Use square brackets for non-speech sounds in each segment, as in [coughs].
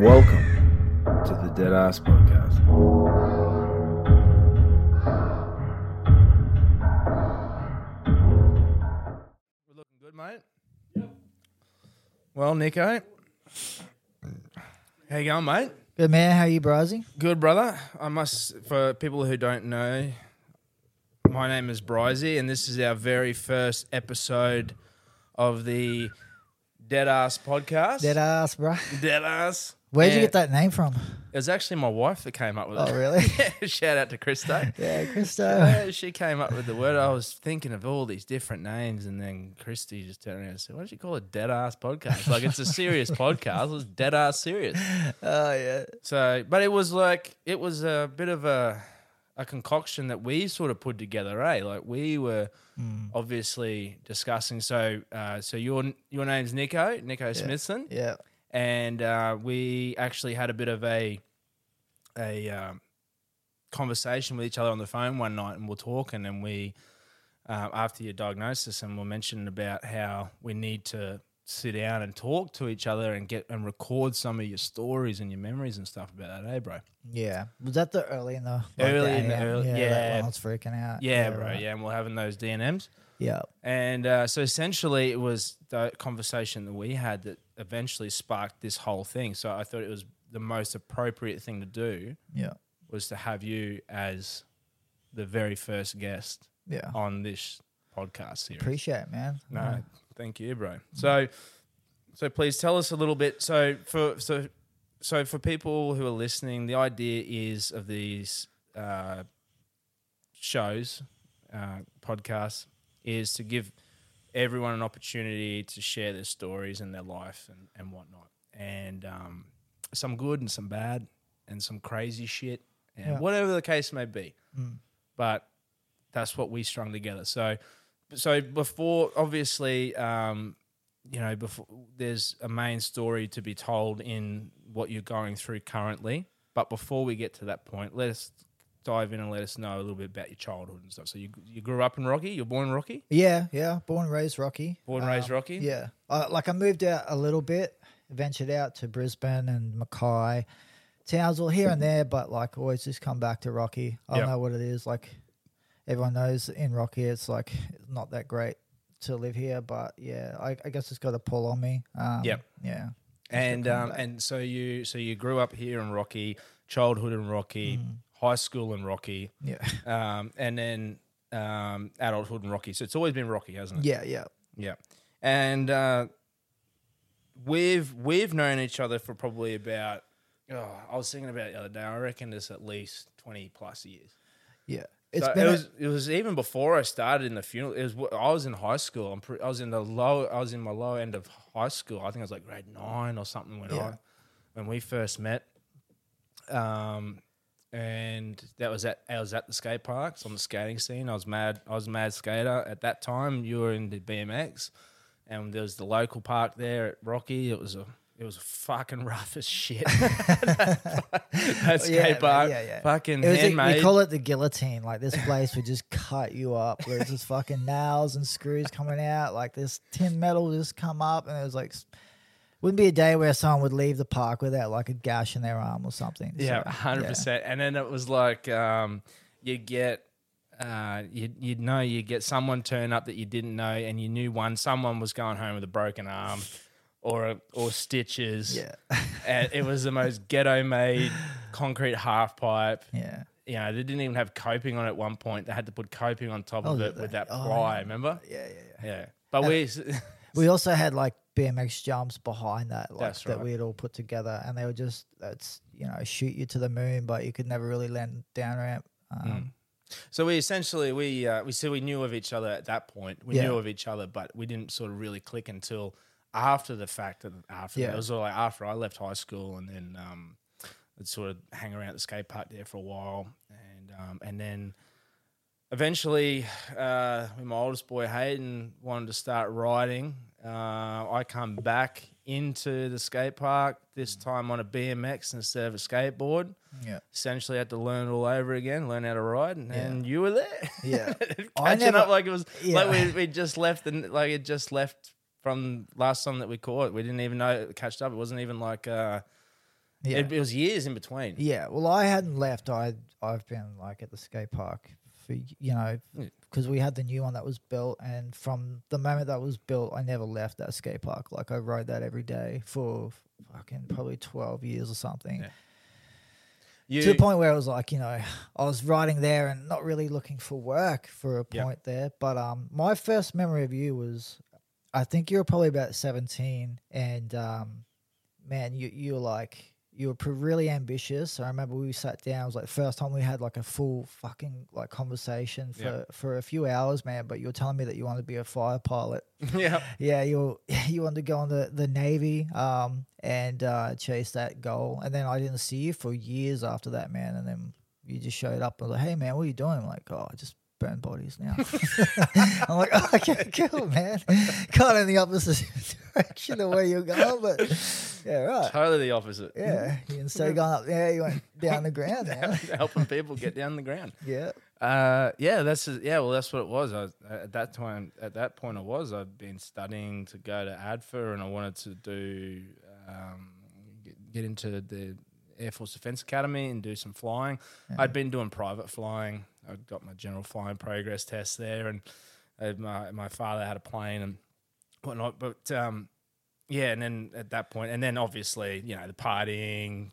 Welcome to the Dead Ass Podcast. We're looking good, mate. Well, Nicko, how you going, mate? Good man, how you, Brizzy? Good, brother. I must, for people who don't know, my name is Brizzy, and this is our very first episode of the Dead Ass Podcast. Dead ass, bro. Dead Ass. Where'd you get that name from? It was actually my wife that came up with it. Oh, really? [laughs] Shout out to Christo. [laughs] Yeah, Christo. [laughs] Uh, she came up with the word. I was thinking of all these different names, and then Christy just turned around and said, "Why don't you call it Dead Ass Podcast? Like it's a serious podcast. It's dead ass serious." Oh yeah. So, but it was like it was a bit of a a concoction that we sort of put together, eh? Like we were obviously discussing. So, uh, so your your name's Nicko, Nicko Smithson, Yeah. And uh, we actually had a bit of a a um, conversation with each other on the phone one night, and we're talking, and we uh, after your diagnosis, and we're mentioning about how we need to sit down and talk to each other and get and record some of your stories and your memories and stuff about that, eh, bro? Yeah. Was that the early in the Early in the yeah. early- yeah, yeah. Was freaking out. Yeah, bro. right. Yeah, and we're having those DNMs. Yeah. And uh, so essentially, it was the conversation that we had that eventually sparked this whole thing. So I thought it was the most appropriate thing to do Yeah. was to have you as the very first guest Yeah. on this podcast series. Appreciate it, man. no, Yeah. thank you, bro. So, so please tell us a little bit. So for so so for people who are listening, the idea is of these uh, shows, uh, podcasts, is to give everyone an opportunity to share their stories and their life and, and whatnot. And um, some good and some bad and some crazy shit and Yeah. whatever the case may be. Mm. But that's what we strung together. So, so before, obviously, um, you know, before there's a main story to be told in what you're going through currently. But before we get to that point, let us dive in and let us know a little bit about your childhood and stuff. So you you grew up in Rocky. You're born in Rocky. Yeah, yeah. Born and raised Rocky. Born and raised Um, Rocky? Yeah. Uh, like I moved out a little bit, ventured out to Brisbane and Mackay, Townsville here and there, but like always just come back to Rocky. I Yep. don't know what it is. Like everyone knows in Rocky, it's like not that great to live here, but yeah, I, I guess it's got a pull on me. Um, Yep. Yeah. And um, back. and so you so you grew up here in Rocky, childhood in Rocky, Mm. High school and Rocky, Yeah. um, and then um, adulthood and Rocky. So it's always been Rocky, hasn't it? Yeah. Yeah. Yeah, and uh, we've we've known each other for probably about. Oh, I was thinking about it the other day. I reckon it's at least twenty plus years. Yeah. It's So been it a- was it was even before I started in the funeral. It was I was in high school. I'm pre- I was in the low. I was in my low end of high school. I think I was like grade nine or something when Yeah. I when we first met. Um, and that was at I was at the skate parks on the skating scene. I was mad. I was a mad skater at that time. You were in the BMX, and there was the local park there at Rocky. It was a it was fucking rough as shit. [laughs] that [laughs] skate yeah, park, yeah, yeah. fucking It was a, we call it the guillotine. Like this place would just cut you up. There's just fucking nails and screws coming out. Like this tin metal just come up, and it was like, wouldn't be a day where someone would leave the park without like a gash in their arm or something. Yeah, So, hundred percent. And then it was like um, you get. Uh, you you'd know you get someone turn up that you didn't know, and you knew one someone was going home with a broken arm, or a, or stitches. Yeah, and it was the most ghetto made concrete half pipe. yeah, You know, they didn't even have coping on it at one point. They had to put coping on top Oh, of it with that Oh, ply. Remember? yeah, yeah, yeah. Yeah, but we. We also had like BMX jumps behind that, like That's that right. we had all put together, and they were just that's you know shoot you to the moon, but you could never really land down ramp. Um, So we essentially we uh, we so we knew of each other at that point. We Yeah. knew of each other, but we didn't sort of really click until after the fact. That after that. It was sort of like after I left high school, and then um, I'd sort of hang around the skate park there for a while, and um, and then eventually, uh, my oldest boy Hayden wanted to start riding, uh, I come back into the skate park this time on a BMX instead of a skateboard Yeah. essentially had to learn it all over again, learn how to ride, and, and you were there. Yeah. [laughs] catching never- up like it was like we we just left and like it just left from last time that we caught. We didn't even know it catched up. It wasn't even like uh, Yeah. it, it was years in between. Yeah, well, I hadn't left. I I've been like at the skate park for you know because we had the new one that was built, and from the moment that was built, I never left that skate park. Like I rode that every day for fucking probably twelve years or something. Yeah. You, To the point where I was like, you know, I was riding there and not really looking for work for a Yep. point there. But um, my first memory of you was, I think you were probably about seventeen, and um, man, you you were like you were really ambitious. I remember we sat down. It was like the first time we had like a full fucking like conversation for for a few hours, man. But you were telling me that you wanted to be a fire pilot. [laughs] yeah, Yeah, you [laughs] you wanted to go on the the navy um and uh, chase that goal, and then I didn't see you for years after that, man. And then you just showed up and was like, "Hey, man, what are you doing?" I'm like, "Oh, I just burn bodies now." [laughs] I'm like, oh, "Okay, cool, man." kind of in the opposite [laughs] direction of where you're going, but yeah, right. totally the opposite. Yeah, you instead of going up there, you went down the ground [laughs] now. helping people get down the ground. Yeah, Uh, yeah, that's yeah. Well, that's what it was. I at that time, at that point, I was. I'd been studying to go to ADFA, and I wanted to do um, get, get into the Air Force Defense Academy and do some flying. I'd been doing private flying. I got my general flying progress test there, and uh, my my father had a plane and whatnot. But um, yeah, and then at that point, and then obviously, you know, the partying,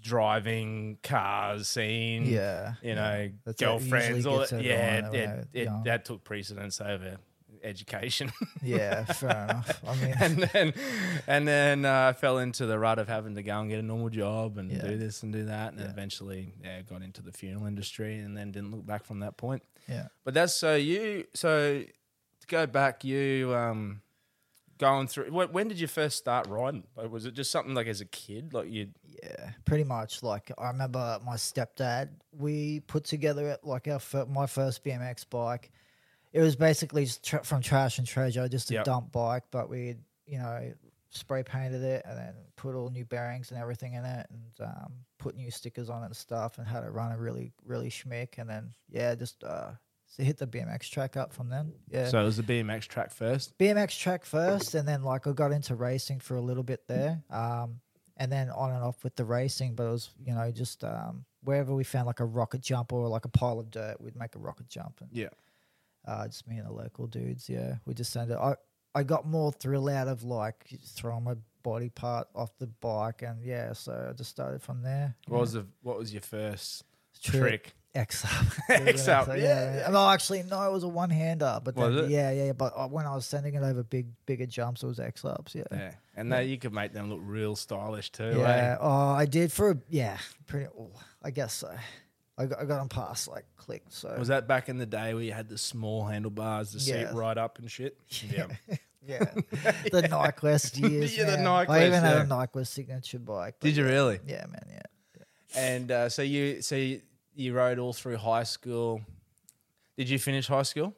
driving cars scene, yeah. you know, it girlfriends, all that. Yeah, everyone it, it, that took precedence over education. [laughs] Yeah, fair enough. I mean, and then, and then uh, I fell into the rut of having to go and get a normal job and Yeah. do this and do that, and Yeah. eventually, yeah, got into the funeral industry, and then didn't look back from that point. yeah. But that's so you. So to go back, you um, going through. When, when did you first start riding? Like, was it just something like as a kid, like you? Yeah, pretty much. Like I remember my stepdad. We put together like our my first BMX bike. It was basically just tra- from trash and treasure, just a Yep. dump bike. But we, you know, spray painted it and then put all new bearings and everything in it, and um, put new stickers on it and stuff, and had it run a really, really schmick. And then yeah, just uh, so hit the BMX track up from then. Yeah. So it was the BMX track first. BMX track first, and then like I got into racing for a little bit there, um, and then on and off with the racing. But it was you know just um, wherever we found like a rocket jump or like a pile of dirt, we'd make a rocket jump, and Yeah. Uh, just me and the local dudes. Yeah, we just send it. I I got more thrill out of like throwing my body part off the bike, and yeah, so I just started from there. What was the What was your first Tri- trick? X up. [laughs] X up, yeah, yeah. yeah. No, actually, no, it was a one hander. But then, yeah, yeah, yeah. But uh, when I was sending it over big, bigger jumps, it was X ups. Yeah. Yeah, and that you could make them look real stylish too. Yeah. eh? Oh, I did for a, yeah, pretty. Oh, I guess so. I got, I got them past like click. So Was that back in the day where you had the small handlebars, the Yeah. seat right up and shit? [laughs] Yeah. yeah, [laughs] the [laughs] Nyquist years. Yeah, the man. Nyquist, I even had a Nyquist signature bike. but Did you really? Yeah, man. Yeah. And uh, so you, so you, you rode all through high school. Did you finish high school?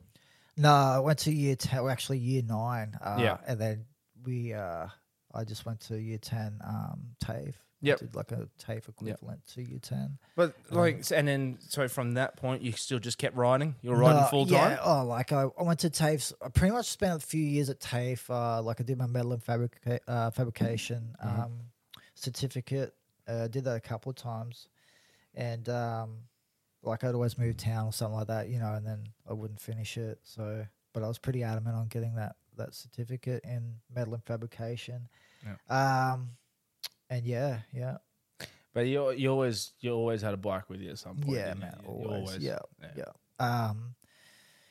No, I went to year ten. Well, actually, year nine. Uh, Yeah. and then we. uh I just went to year ten. Um, TAFE. Yep. Did like a TAFE equivalent to year ten. But like, s- and then so from that point, you still just kept riding. You were riding No, full time. Yeah, oh, like I, I went to TAFE. I pretty much spent a few years at TAFE. Uh, like I did my metal and fabrica- uh, fabrication Mm-hmm. um, certificate. Uh, did that a couple of times, and um, like I'd always move town or something like that, you know, and then I wouldn't finish it. So, but I was pretty adamant on getting that that certificate in metal and fabrication. Um, and yeah, yeah, But you, you always, you always had a bike with you at some point. Yeah, man, you? You always, yeah, yeah. yeah. Um,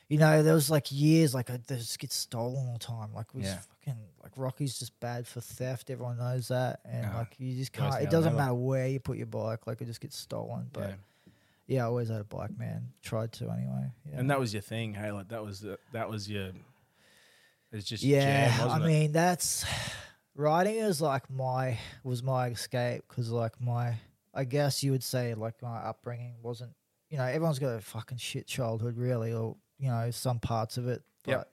you know, there was like years like I just get stolen all the time. Like was Yeah. fucking like Rocky's just bad for theft. Everyone knows that, and Yeah. like you just can't. It doesn't matter where you put your bike. Like it just gets stolen. But Yeah. Yeah, I always had a bike, man. Tried to anyway. Yeah. And that was your thing, hey? Like that was the, that was your. It's just yeah, jam, I it? mean that's riding is like my was my escape because like my I guess you would say like my upbringing wasn't you know everyone's got a fucking shit childhood really or you know some parts of it but Yep.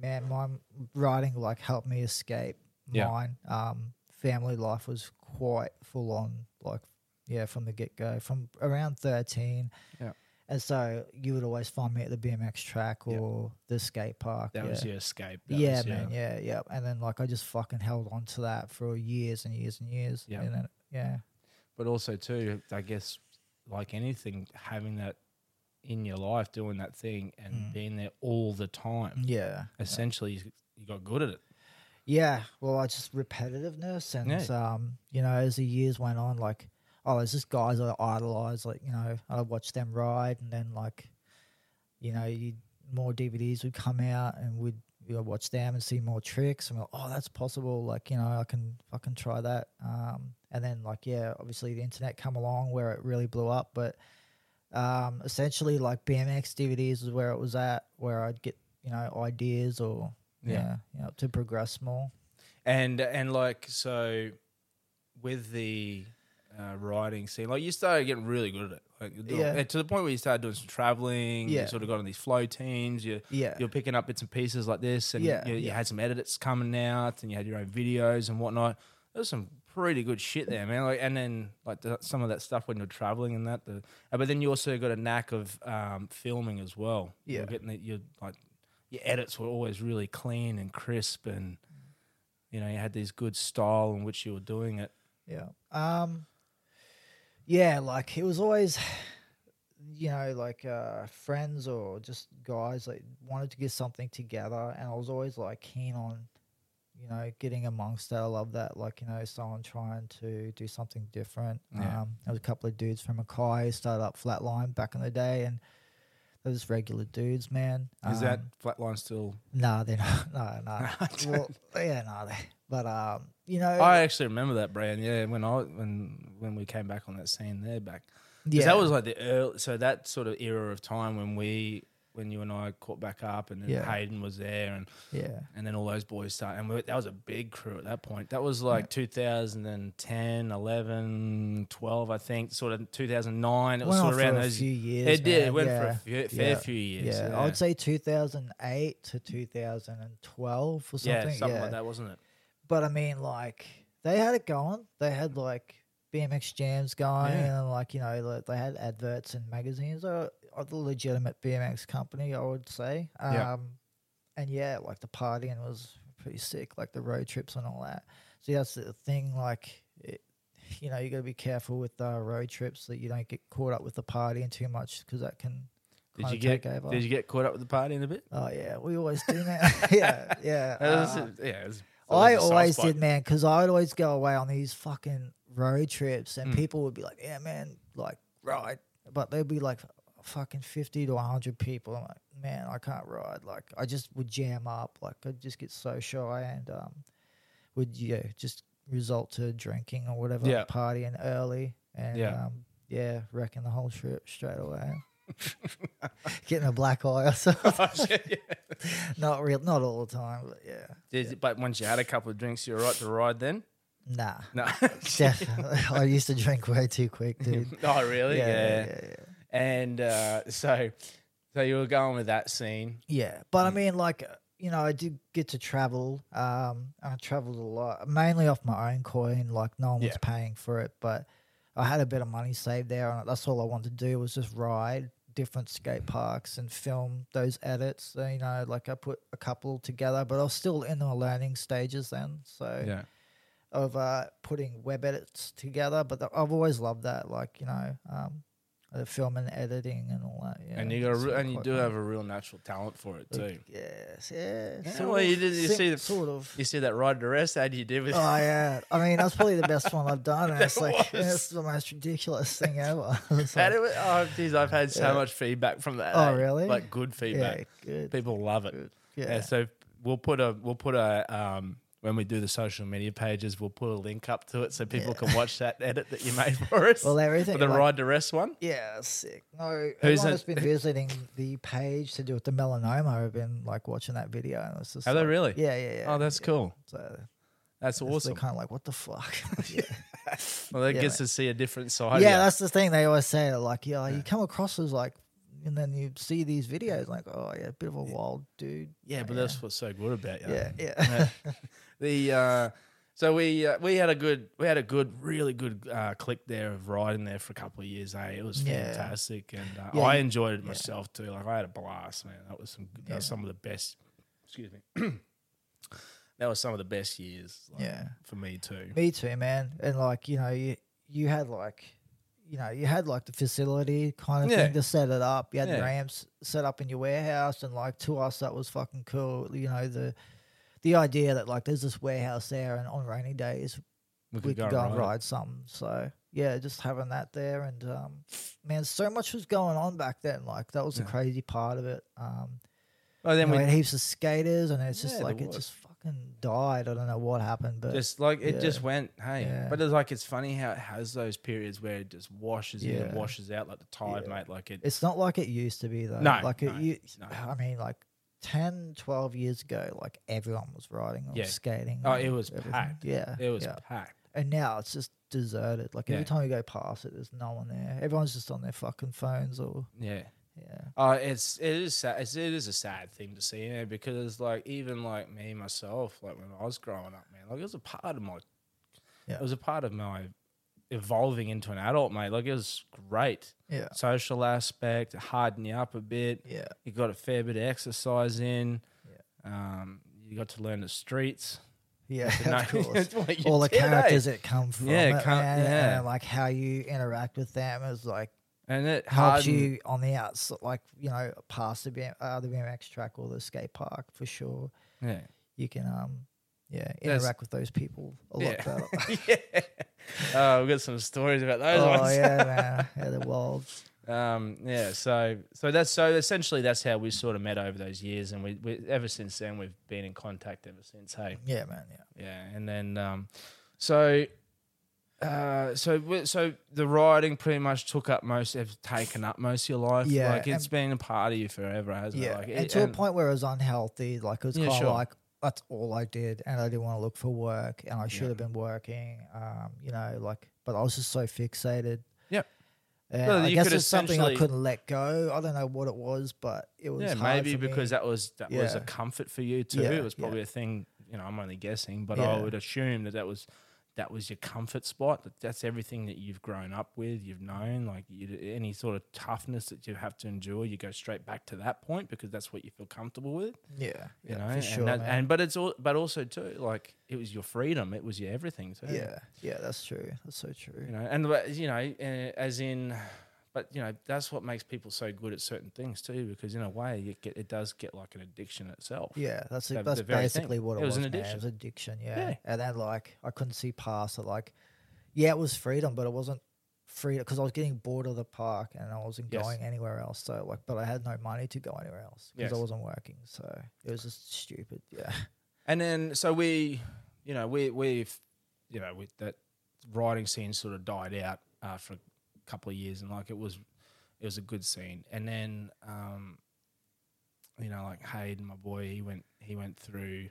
man my writing like helped me escape Yeah. mine um family life was quite full on like yeah from the get go from around 13 Yeah. And so you would always find me at the BMX track Yeah. or the skate park that yeah. was your escape. That yeah, was man. Yeah, yeah. And then like I just fucking held on to that for years and years and years. Yeah. And then yeah, But also too, I guess, like anything, having that in your life, doing that thing, and Mm. being there all the time. yeah, Essentially, you- you got good at it. yeah. Well, I just repetitiveness and um, you know, as the years went on, like oh, there's just guys I idolize. Like you know, I'd watch them ride, and then like, you know, you more DVDs would come out, and we'd you know, watch them and see more tricks, and like, oh, that's possible. Like you know, I can fucking try that. Um, and then like yeah, obviously the internet come along where it really blew up, but um, essentially like BMX DVDs is where it was at, where I'd get you know ideas or Yeah. yeah, you know, to progress more. And and like so, with the uh, riding scene, like you started getting really good at it. Like you're doing- Yeah. and to the point where you started doing some traveling. Yeah. You sort of got on these flow teams. You Yeah, you're picking up bits and pieces like this, and Yeah, you, you yeah. had some edits coming out, and you had your own videos and whatnot. There's some pretty good shit there, man. Like, and then like the, some of that stuff when you're traveling and that. The, uh, but then you also got a knack of um, filming as well. You're Yeah. getting the, your like your edits were always really clean and crisp, and you know you had these good style in which you were doing it. Yeah. Um yeah, like it was always [sighs] you know, like uh friends or just guys like wanted to get something together and I was always like keen on you know, getting amongst that. I love that, like, you know, someone trying to do something different. Yeah. Um, there was a couple of dudes from Mackay who started up Flatline back in the day, and they're just regular dudes, man. Is that Um, flatline still? No, they're not. [laughs] No, no. [laughs] well, yeah, no, they. But um, you know, I actually remember that brand. Yeah, when I when when we came back on that scene there back, yeah, that was like the early, so that sort of era of time when we when you and I caught back up and then Yeah. Hayden was there and yeah, and then all those boys started and we, that was a big crew at that point. That was like 2010, 11, 12 I think, sort of 2009. It was sort of around for a those few years. It did. man, It went yeah. for a few, fair yeah, few years. Yeah, Yeah, I would say 2008 to 2012 or something. yeah, something yeah. like that, wasn't it? But I mean, like they had it going. They had like BMX jams going, Yeah. and like you know, they had adverts in magazines. Or a legitimate BMX company, I would say. Um, Yeah. And yeah, like the partying was pretty sick, like the road trips and all that. So that's the thing. Like, it, you know, you got to be careful with uh, road trips that you don't get caught up with the partying too much because that can. Did you get over. Did you get caught up with the party in a bit? Oh yeah, we always do that. [laughs] yeah, yeah. Uh, yeah, it was, I was a soft always did, man, because I'd always go away on these fucking road trips, and Mm. people would be like, "Yeah, man, like ride," but there'd be like fucking fifty to hundred people. I'm like, man, I can't ride. Like, I just would jam up. Like, I'd just get so shy, and um, would yeah, just result to drinking or whatever, Yeah. partying early, and Yeah. um, yeah, wrecking the whole trip straight away. [laughs] Getting a black eye or something. [laughs] [laughs] not real, not all the time, but yeah. Did, But once you had a couple of drinks, you were right to ride then? Nah, No. definitely. I used to drink way too quick, dude. oh, really? yeah, Yeah. yeah, yeah, yeah. And uh, so, so you were going with that scene. Yeah, but I Mm. mean, like, you know, I did get to travel. Um, I traveled a lot, mainly off my own coin. Like, no one was Yeah. paying for it, but I had a bit of money saved there, and that's all I wanted to do was just ride different skate parks and film those edits. So, you know, like I put a couple together, but I was still in the learning stages then. So, Yeah. of uh, putting web edits together. But th- I've always loved that, like you know, um, the film and editing and all that. Yeah, and you got re- and you do have a real natural talent for it too. Like, yes, yeah. Well, you did- you see the- sort of. You see that ride to rest ad you did with Oh [laughs] yeah, I mean that's probably the best one I've done, [laughs] and it's like was. it's the most ridiculous thing ever. [laughs] Like, was- oh, geez, I've had so Yeah. much feedback from that. Oh, really? Like good feedback. yeah, good. People love it. good, Yeah. Yeah, So we'll put a we'll put a um when we do the social media pages, we'll put a link up to it so people can watch that [laughs] edit that you made [laughs] for us. Well, everything. for the like- ride to rest one. Yeah, sick. No, Who's everyone that's been visiting the page to do with the melanoma have been like watching that video, and it's just Have they really? Yeah, yeah, yeah. Oh, that's yeah. cool. So That's awesome. They're kind of like, what the fuck? [laughs] yeah, Well, that Yeah, gets mate. to see a different side. yeah that's the thing. They always say like, yeah, you come across as like, and then you see these videos, like, oh yeah, a bit of a wild dude. yeah, but yeah. that's what's so good about you. Yeah, yeah, the uh, so we uh, we had a good we had a good really good uh, click there of riding there for a couple of years. Eh? It was Yeah. fantastic, and uh, Yeah, I enjoyed it yeah. myself too. Like I had a blast, man. That was some that was some of the best. Excuse me. [clears throat] that was some of the best years. like, Yeah. for me too. Me too, man. And like, you know, you you had like, you know, you had like the facility kind of Yeah. thing to set it up. You had Yeah. the ramps set up in your warehouse, and like to us, that was fucking cool. You know, the the idea that like there's this warehouse there, and on rainy days we could go, and ride. ride something. So yeah, just having that there, and um, man, so much was going on back then. Like that was the Yeah. crazy part of it. Um, Oh, then you know, we we had heaps of skaters, and it's just Yeah, there like it just fucking died. I don't know what happened, but just like it yeah. just went hey but it's like it's funny how it has those periods where it just washes in and washes out like the tide mate like it It's not like it used to be though. No, like it, no, you, no. I mean, like 10, 12 years ago, like everyone was riding or Yeah. skating. Oh, and it was everything. packed. Yeah, it was Yeah. packed And now it's just deserted. Like every Yeah. time you go past it, there's no one there. Everyone's just on their fucking phones or yeah yeah, Oh, it's it is sad. It's, it is a sad thing to see, man, because like even like me myself, like when I was growing up, man, like it was a part of my, Yeah. it was a part of my evolving into an adult, mate. Like it was great, yeah, social aspect, harden you up a bit. yeah, You got a fair bit of exercise in. Yeah. Um, you got to learn the streets. yeah. Of [laughs] course. it's [laughs] what you All the did, eh? characters that come from Yeah, it, come- man, yeah. and like how you interact with them is like and it helps hardened- you on the outs, like you know, past the BM, uh, the BMX track or the skate park for sure. Yeah. you can um yeah interact with those people a lot Yeah. better. [laughs] yeah. Oh, we've got some stories about those oh ones. yeah, [laughs] man, yeah, the wild. Um, yeah, so so that's so essentially that's how we sort of met over those years, and we, we ever since then we've been in contact ever since. Hey, Yeah, man. Yeah, yeah, and then um, so uh, so we- so the riding pretty much took up most, have taken up most of your life. Yeah, like it's been a part of you forever, hasn't yeah. it? Like, and it- to a point where it was unhealthy. Like it was Yeah, kind of sure. like that's all I did, and I didn't want to look for work, and I should Yeah. have been working. Um, you know, like, but I was just so fixated. Yep. And Well, I guess it's something I couldn't let go. I don't know what it was, but it was yeah, maybe because that was that was a comfort for you too. Yeah, it was yeah. probably a thing. You know, I'm only guessing, but I would assume that that was that was your comfort spot. That that's everything that you've grown up with. You've known like you, any sort of toughness that you have to endure. You go straight back to that point because that's what you feel comfortable with. yeah, You yeah, know, for and, sure, that, and but it's all but also too like it was your freedom. It was your everything too. yeah, yeah, that's true. That's so true. You know, and you know, uh, as in, but you know, that's what makes people so good at certain things too. Because in a way, it get it does get like an addiction itself. Yeah, that's The-. That's the very thing. basically what it, It was was. an man. It addiction. was addiction. Yeah. Yeah. and then like I couldn't see past it. Like, yeah, it was freedom, but it wasn't freedom because I was getting bored of the park and I wasn't Yes. going anywhere else. So like, but I had no money to go anywhere else because Yes. I wasn't working. So it was just stupid. Yeah, And then so we, you know, we we've, you know, with that riding scene sort of died out uh, for a couple of years, and like it was, it was a good scene. And then, um, you know, like Hayden, my boy, he went he went through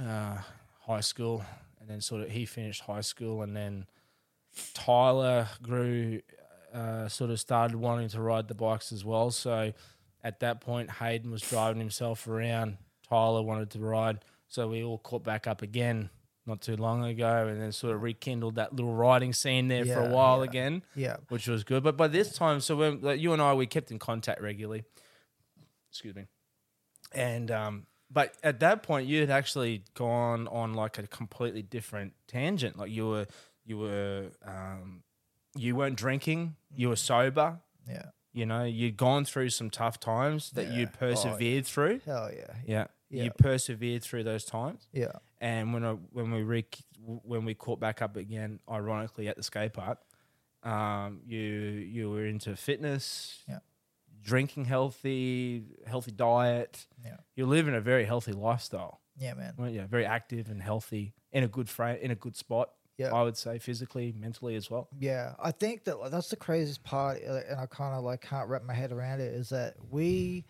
uh, high school, and then sort of he finished high school, and then Tyler grew, uh, sort of started wanting to ride the bikes as well. So at that point, Hayden was driving himself around. Tyler wanted to ride, so we all caught back up again not too long ago, and then sort of rekindled that little riding scene there for a while yeah. again, yeah, which was good. But by this time, so when like, you and I, we kept in contact regularly. Excuse me, and um, but at that point, you had actually gone on like a completely different tangent. Like you were, you were, um, you weren't drinking. You were sober. yeah. You know, you'd gone through some tough times that Yeah. you'd Oh, persevered through. Hell yeah, Yeah. Yeah. You persevered through those times. yeah, And when I, when we re, when we caught back up again, ironically at the skate park, um, you you were into fitness, Yeah. drinking healthy, healthy diet. yeah, You're living a very healthy lifestyle. Yeah, man. Well, yeah, very active and healthy in a good frame, in a good spot. Yeah. I would say physically, mentally as well. Yeah, I think that like, that's the craziest part, uh, and I kind of like can't wrap my head around it. Is that we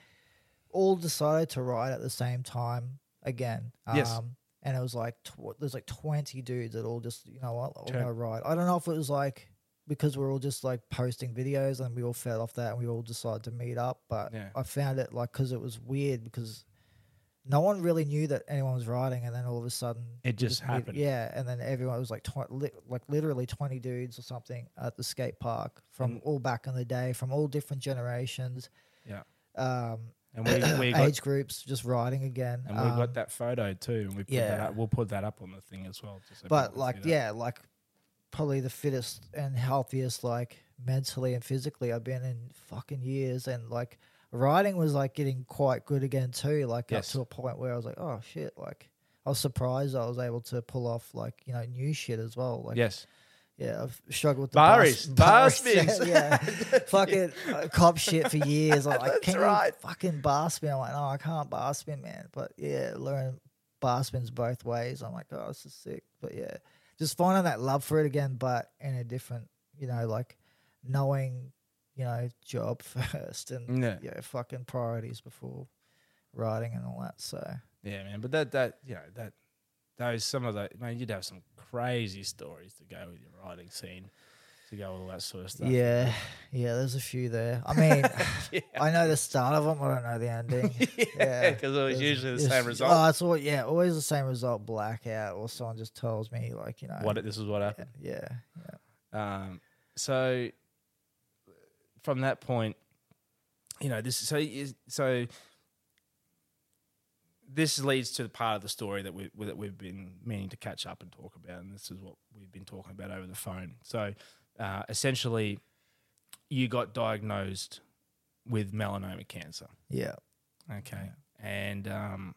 all decided to ride at the same time again? Yes. Um, and it was like tw- there's like twenty dudes that all just you know what Turn- gonna ride. I don't know if it was like because we're all just like posting videos and we all fed off that and we all decided to meet up. But Yeah. I found it like because it was weird because no one really knew that anyone was riding, and then all of a sudden It we just happened. yeah, and then everyone was like tw- li- like literally twenty dudes or something at the skate park from And- all back in the day, from all different generations, Yeah, um, and we [coughs] we got age groups, just riding again. and we um, got that photo too, and we put that yeah. up, we'll put that up on the thing as well. just so but like yeah, like probably the fittest and healthiest, like mentally and physically, I've been in fucking years, and like riding was like getting quite good again too. Like Yes. up to a point where I was like, oh shit, like. I was surprised I was able to pull off like you know new shit as well. Like yes, Yeah, I've struggled with the Barries, bar spins. yeah, fucking [laughs] uh, cop shit for years. I'm like, That's can right. you fucking bar spin? I'm like, no, I can't bar spin, man. But yeah, learn bar spins both ways. I'm like, oh, this is sick. But yeah, just finding that love for it again, but in a different, you know, like knowing, you know, job [laughs] first and Yeah. yeah, fucking priorities before riding and all that. So yeah, man. But that that you know that those some of the man, you'd have some crazy stories to go with your riding scene, to go with all that sort of stuff. yeah, yeah, there's a few there. I mean. yeah, [laughs] I know the start of them. I don't know the ending. [laughs] yeah, because it was usually the same result. Oh, it's all yeah, always the same result. Blackout, or someone just tells me like you know what this is what happened. yeah, yeah. Um, so from that point, you know, this so is so this leads to the part of the story that we that we've been meaning to catch up and talk about, and this is what we've been talking about over the phone. So uh, essentially, you got diagnosed with melanoma cancer. yeah. Okay. And um,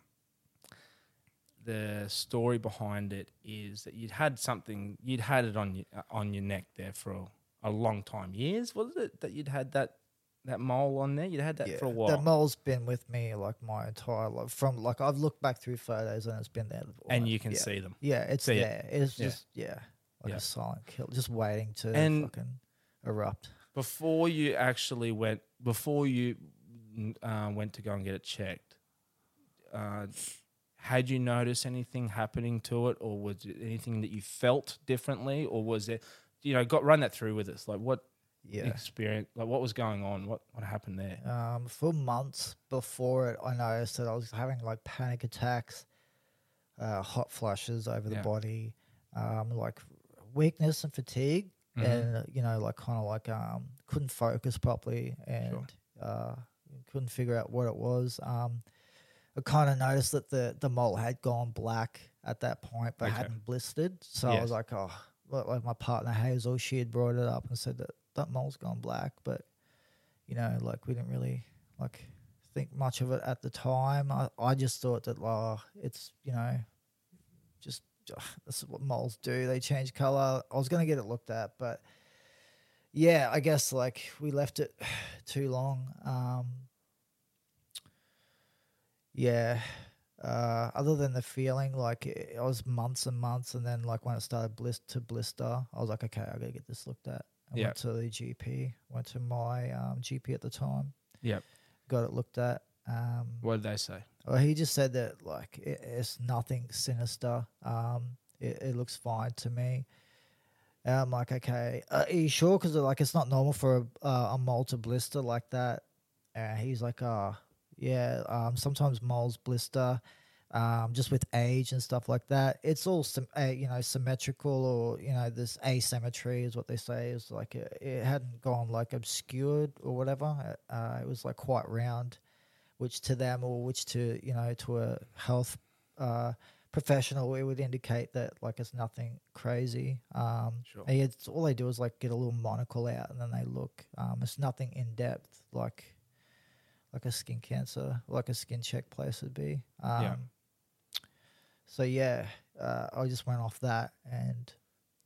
the story behind it is that you'd had something, you'd had it on your, on your neck there for a, a long time. Years, was it, that you'd had that that mole on there? You'd had that yeah. for a while. That mole's been with me like my entire life. From like I've looked back through photos and it's been there. and you can yeah. see them. Yeah, it's see it. there. It's Yeah. just yeah, like Yeah. a silent kill, just waiting to And- fucking erupt. Before you actually went, before you uh, went to go and get it checked, uh, had you noticed anything happening to it, or was it anything that you felt differently, or was it, you know, got run that through with us? Like what Yeah. experience, like what was going on? What what happened there? Um, for months before it, I noticed that I was having like panic attacks, uh, hot flushes over Yeah. the body, um, like weakness and fatigue, Mhm. and uh, you know, like kind of like um, couldn't focus properly and uh, couldn't figure out what it was. Um, I kind of noticed that the the mole had gone black at that point, but Okay. hadn't blistered. So I was like, oh, like my partner Hazel, she had brought it up and said that that mole's gone black, but you know, like we didn't really like think much of it at the time. I, I just thought that, oh, it's you know, just [sighs] this is what moles do. They change color. I was gonna get it looked at, but yeah, I guess like we left it [sighs] too long. Um, yeah. Uh, other than the feeling, like it, I was months and months, and then like when it started blister to blister, I was like, okay, I gotta get this looked at. I Yeah. went to the GP, went to my um, GP at the time, Yep. got it looked at. Um, What did they say? well, he just said that like it, it's nothing sinister. Um, it, it looks fine to me. And I'm like, okay, uh, are you sure? Because like it's not normal for a, uh, a mole to blister like that. And he's like, oh, yeah. Um, sometimes moles blister, um, just with age and stuff like that. It's all uh, you know symmetrical or you know this asymmetry is what they say. Is like it, it hadn't gone like obscured or whatever. Uh, it was like quite round which to them or which to you know to a health uh, professional it would indicate that like it's nothing crazy um Sure. and it's all they do is like get a little monocle out and then they look um it's nothing in depth like like a skin cancer like a skin check place would be um Yeah. So yeah uh, i just went off that and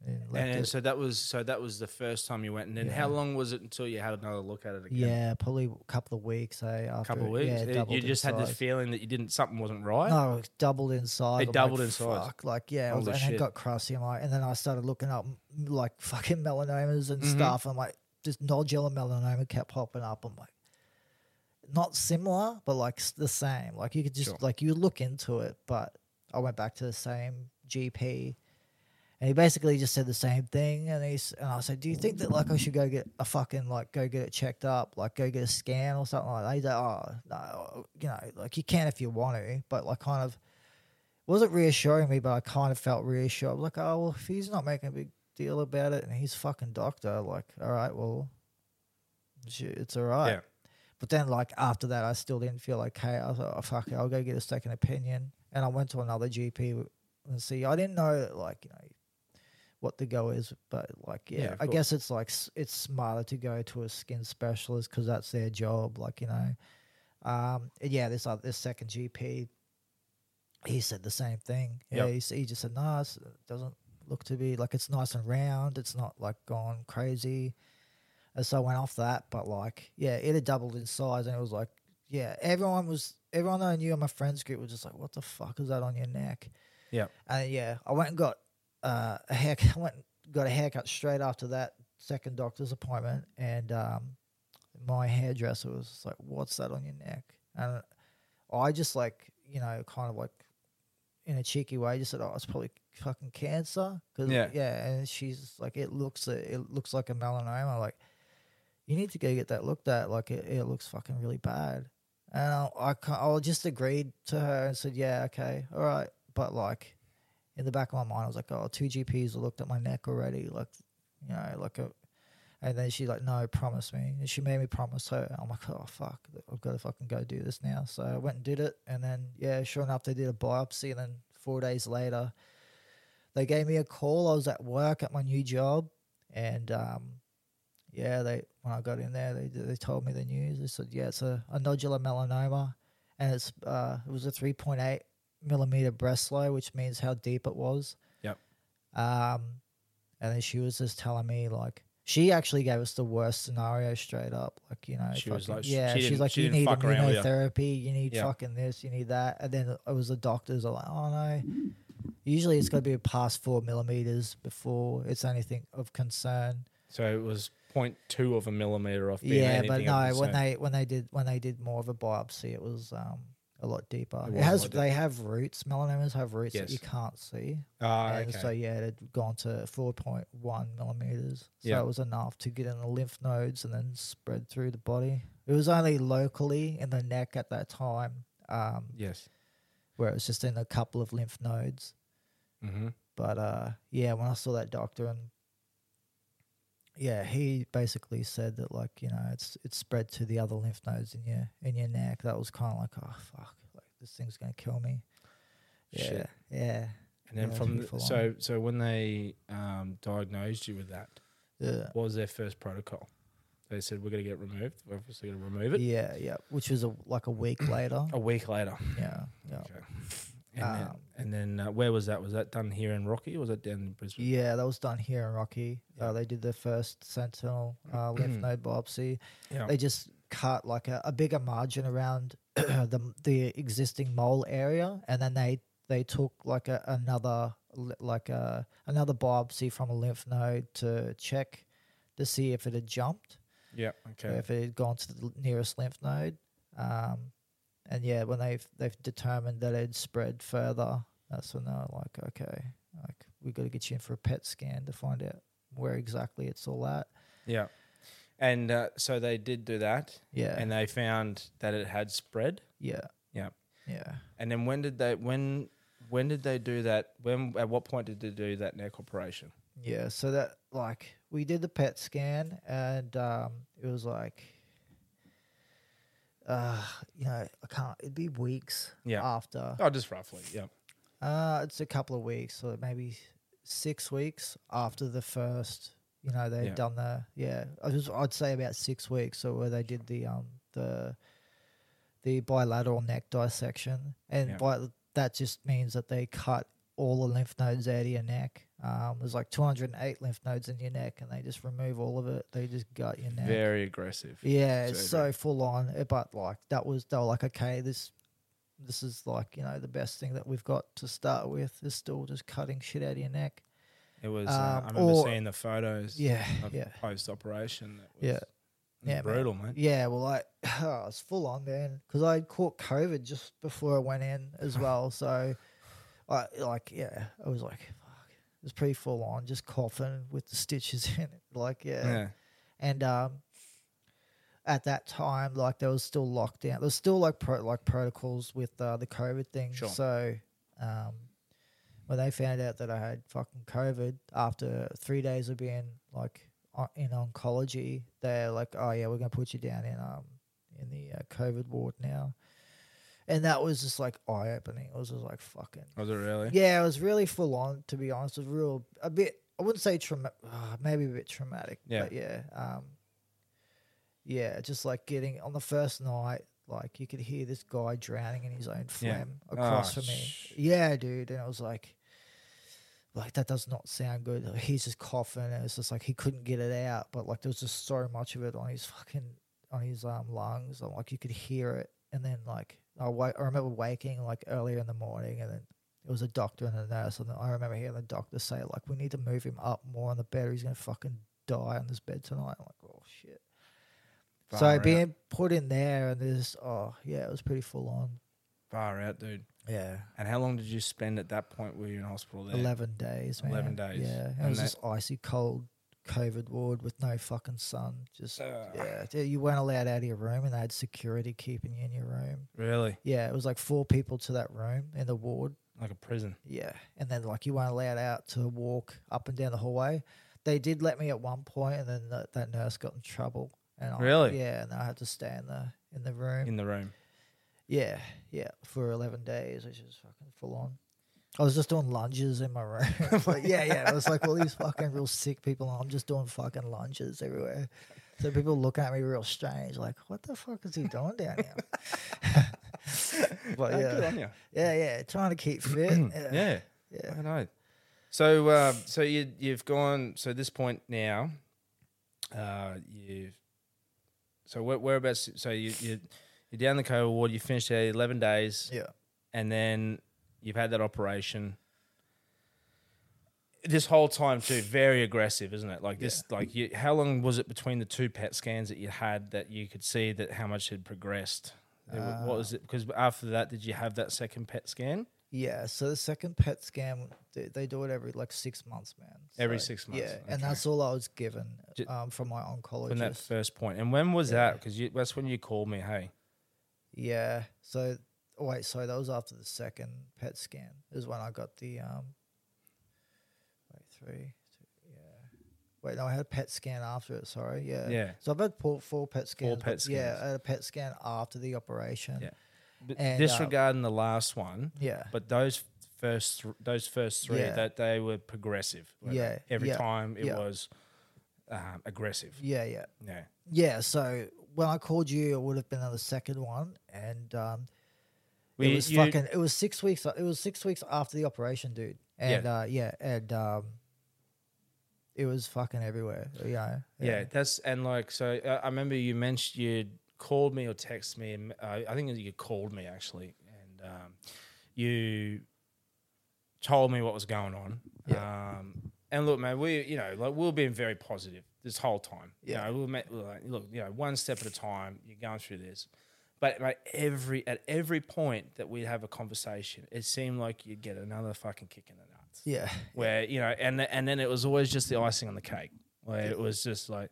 And And so that was so that was the first time you went, and then how long was it until you had another look at it again? Yeah, probably a couple of weeks. Eh, a couple of weeks. Yeah, doubled you just had this feeling that you didn't something wasn't right. No, it doubled in size. It I'm doubled like, in size. Fuck, like yeah, it was, and shit. it got crusty. I'm like, and then I started looking up like [laughs] fucking melanomas and Mhm. stuff. I'm like, just nodular melanoma kept popping up. I'm like, not similar, but like the same. Like you could just Sure. like you look into it, but I went back to the same GP. And he basically just said the same thing, and he's and I said, "Do you think that like I should go get a fucking like go get it checked up, like go get a scan or something like that?" He's like, "Oh no, you know, like you can if you want to, but like kind of wasn't reassuring me, but I kind of felt reassured. Like, oh well, if he's not making a big deal about it, and he's fucking doctor, like, all right, well, it's all right." Yeah. But then, like after that, I still didn't feel okay. I thought like, "Oh fuck it, I'll go get a second opinion." And I went to another GP and see. I didn't know like you know what the go is, but like yeah, Yeah, I course. guess it's like it's smarter to go to a skin specialist because that's their job. Like you know, um, yeah, this other this second GP, he said the same thing. Yeah, Yep. he, he just said no, it doesn't look to be like it's nice and round. It's not like gone crazy. And so I went off that, but like, yeah, it had doubled in size, and it was like, yeah, everyone was, everyone that I knew in my friends group was just like, what the fuck is that on your neck? Yep. And yeah, I went and got uh, a hair, [laughs] I went and got a haircut straight after that second doctor's appointment, and um, my hairdresser was like, what's that on your neck? And I just like, you know, kind of like in a cheeky way, just said, oh, it's probably fucking cancer. Cause, Yeah. yeah. And she's like, it looks, it looks like a melanoma. Like, you need to go get that looked at. Like it, it looks fucking really bad. And I, I, I just agreed to her and said, yeah, okay, all right. But like in the back of my mind, I was like, oh, two GPs looked at my neck already. Like, you know, like a, and then she's like, no, promise me. And she made me promise her. I'm like, oh, fuck, I've got to fucking go do this now. So I went and did it. And then, yeah, sure enough, they did a biopsy. And then four days later, they gave me a call. I was at work at my new job. And, um, yeah, they when I got in there, they they told me the news. They said, yeah, it's a, a nodular melanoma, and it's uh, it was a three point eight millimeter breast Breslow, which means how deep it was. Yep. Um, and then she was just telling me like she actually gave us the worst scenario straight up. Like you know, She was fucking- like- she yeah, she's like, she you need fuck you." immunotherapy, you need Yeah. fucking this, you need that, and then it was the doctors are like, oh no. Usually it's got to be past four millimeters before it's anything of concern. So it was 0.2 of a millimeter off. being Yeah, but anything no, of when they when they did when they did more of a biopsy, it was um a lot deeper. It It, was a has lot they have roots. Melanomas have roots that you can't see. Ah, and okay. so yeah, it had gone to four point one millimeters. So Yeah. it was enough to get in the lymph nodes and then spread through the body. It was only locally in the neck at that time, um, yes. where it was just in a couple of lymph nodes. Mm-hmm. But uh, yeah, when I saw that doctor and yeah, he basically said that like you know it's it's spread to the other lymph nodes in your in your neck. That was kind of like oh fuck, like this thing's gonna kill me. Yeah, Shit. yeah, And then Yeah, from the, so so when they um, diagnosed you with that, yeah, what was their first protocol? They said we're going to get removed. We're obviously going to remove it. yeah, yeah. Which was a like a week later. A week later. Yeah, yeah, Okay. And then, Um, and then uh, where was that? Was that done here in Rocky or was that down in Brisbane? yeah. That was done here in Rocky. Yeah. Uh, they did their first sentinel uh, lymph node biopsy. Yeah. they just cut like a, a bigger margin around [clears throat] the the existing mole area, and then they they took like a, another li- like a another biopsy from a lymph node to check to see if it had jumped, yeah. Okay. if it had gone to the nearest lymph node. Um, and yeah, when they've they've determined that it had spread further, that's when they're like, okay, like we got to get you in for a PET scan to find out where exactly it's all at. Yeah. And uh, so they did do that, Yeah, and they found that it had spread. yeah, Yeah. yeah. And then when did they when when did they do that? When at what point did they do that neck operation? Yeah, so that like we did the PET scan and um it was like uh you know, I can't it'd be weeks Yeah. after. Oh, just roughly. Yeah. Uh it's a couple of weeks, so maybe six weeks after the first you know, they'd Yeah. done the yeah, I was I'd say about six weeks, so where they did the um the the bilateral neck dissection. And Yeah. by that just means that they cut all the lymph nodes out of your neck. Um, there's like 208 lymph nodes in your neck, and they just remove all of it. They just gut your neck. Very aggressive. Yeah, it's so full on. eh, But like that was they were like, okay, this this is like you know the best thing that we've got to start with. Is still just cutting shit out of your neck. It was. uh, Um, I remember or- seeing the photos. Yeah, Of yeah, Post operation. Yeah. Yeah. Brutal, man. yeah. Well, like oh, it's full on, then Because I caught COVID just before I went in as [laughs] well. So, I like yeah, I was like, fuck, it was pretty full on, just coughing with the stitches [laughs] in it. Like yeah, Yeah. and um, at that time, like there was still lockdown. There was still like pro- like protocols with uh, the COVID thing. Sure. So, um, when they found out that I had fucking COVID after three days of being like in oncology, they're like, "Oh yeah, we're gonna put you down in um in the uh, COVID ward now." And that was just like eye opening. It was just like fucking Was it really? yeah, it was really full on. To be honest, it was real a bit. I wouldn't say trauma, uh, maybe a bit traumatic. Yeah. but yeah, um, yeah, just like getting on the first night, like you could hear this guy drowning in his own Yeah. phlegm across Oh, from me. sh- Yeah, dude, and it was like, like that does not sound good. He's just coughing, and it's just like he couldn't get it out, but like there was just so much of it on his fucking on his um lungs, and like you could hear it. And then like I, wa- I remember waking like earlier in the morning, and then it was a doctor and a nurse, and I remember hearing the doctor say like, "We need to move him up more on the bed, or he's gonna fucking die on this bed tonight." I'm like, so out. being put in there, and this, oh yeah, it was pretty full on. Far out, dude. Yeah, And how long did you spend at that point? Were you in hospital there? eleven days. Man. 11 days. Yeah, and And it was that- this icy cold COVID ward with no fucking sun. Just Ugh. yeah, you weren't allowed out of your room, and they had security keeping you in your room. Really? Yeah, it was like four people to that room in the ward. Like a prison. Yeah, and then like you weren't allowed out to walk up and down the hallway. They did let me at one point, and then that, that nurse got in trouble. And I, Really? yeah, and I had to stay in the in the room. In the room. yeah, yeah, for eleven days, which is fucking full on. I was just doing lunges in my room. [laughs] but yeah, yeah, it was like all these fucking real sick people. And I'm just doing fucking lunges everywhere. So people look at me real strange, like, "What the fuck is he doing down here?" [laughs] but Oh, good yeah, on you. yeah, yeah, trying to keep fit. [clears throat] Yeah, Yeah. yeah. I know. So, uh, so you you've gone. So this point now, uh, you've. So where, whereabouts? So you you you're down the ward. You finished there eleven days, yeah. and then you've had that operation. This whole time too, very aggressive, isn't it? Like this, like you. How long was it between the two PET scans that you had that you could see that how much had progressed? Wa- what uh. was it? Because after that, did you have that second PET scan? Yeah, so the second PET scan, they, they do it every like six months, man. Every So, six months, Yeah, and okay. that's all I was given Ju- um, from my oncologist. From that first point. and when was Yeah. that? Because that's when you called me. Hey, yeah, so oh, wait, sorry, that was after the second PET scan. Is when I got the um. Wait, three, two, yeah. Wait, no, I had a PET scan after it. Sorry, yeah. Yeah. So I've had four, four PET scans. Four PET but Yeah, scans. I had a PET scan after the operation. Yeah. And, disregarding the last one, Yeah. but those first th- those first three Yeah. that they were progressive. they? Yeah, every yeah, time it yeah. was um, aggressive. Yeah, yeah. Yeah, Yeah, so when I called you, it would have been on the second one, and um, Well, it was you- fucking. It was six weeks. It was six weeks after the operation, dude. And yeah, uh, yeah and um, it was fucking everywhere. You know. yeah, That's and like so. Uh, I remember you mentioned you called me or texted me. Uh, I think you called me actually, and um, you told me what was going on. Yeah. Um, and look, man, we you know like we we've been very positive this whole time. Yeah. You know, we met, we were like, look, you know, one step at a time. You're going through this. But like every at every point that we'd have a conversation, it seemed like you'd get another fucking kick in the nuts. Yeah. Where you know, and and then it was always just the icing on the cake. Where it was just like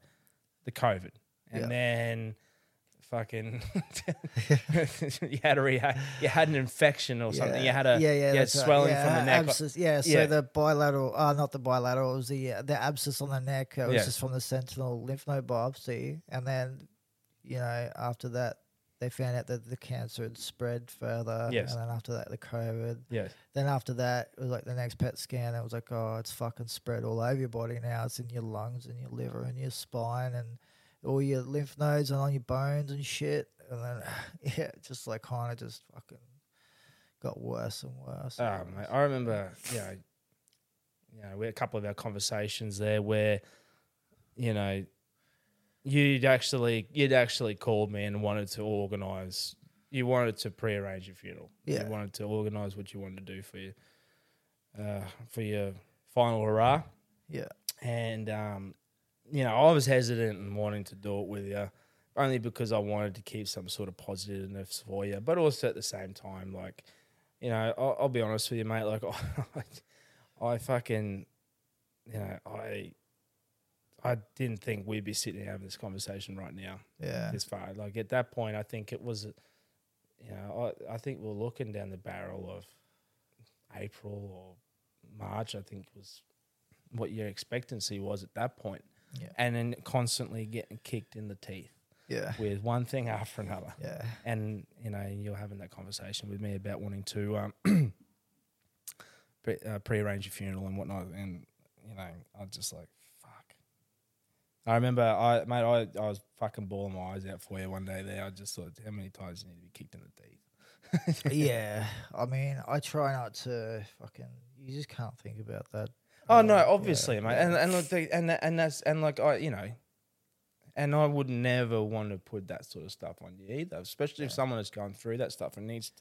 the COVID, and Yeah. then fucking [laughs] you had a reha- you had an infection or something. You had a yeah, yeah, you had that's right. swelling yeah, from the neck. Abscess, yeah, so Yeah. the bilateral, uh, not the bilateral, it was the uh, the abscess on the neck. It was Yeah. just from the sentinel lymph node biopsy, and then, you know, after that, they found out that the cancer had spread further. Yes. and then after that, the COVID. Yes. Then after that, it was like the next PET scan. It was like, oh, it's fucking spread all over your body now. It's in your lungs and your liver and your spine and all your lymph nodes and on your bones and shit. And then, [sighs] yeah, just like kind of just fucking got worse and worse. and Oh, worse. mate, I remember, you know, you know, we had a couple of our conversations there where, you know, you'd actually you'd actually called me and wanted to organise. You wanted to pre-arrange your funeral. Yeah. You wanted to organise what you wanted to do for your, uh, for your final hurrah. Yeah. And um, you know, I was hesitant and wanting to do it with you, only because I wanted to keep some sort of positiveness for you, but also at the same time, like, you know, I'll, I'll be honest with you, mate. Like, [laughs] I, I fucking, you know, I, I didn't think we'd be sitting here having this conversation right now. Yeah. This far, like at that point, I think it was, you know, I, I think we're looking down the barrel of April or March. I think was what your expectancy was at that point Yeah. and then constantly getting kicked in the teeth Yeah. with one thing after another. Yeah. And you know, you're having that conversation with me about wanting to um, [clears throat] pre- uh, pre-arrange your funeral and whatnot, and you know, I was just like, fuck. I remember, I mate, I, I was fucking bawling my eyes out for you one day there. I just thought, how many times you need to be kicked in the teeth? [laughs] yeah. I mean, I try not to fucking. You just can't think about that. Oh no, Uh, obviously, yeah, mate, and and look, and and that's and like I, you know, and I would never want to put that sort of stuff on you either, especially if someone has gone through that stuff and needs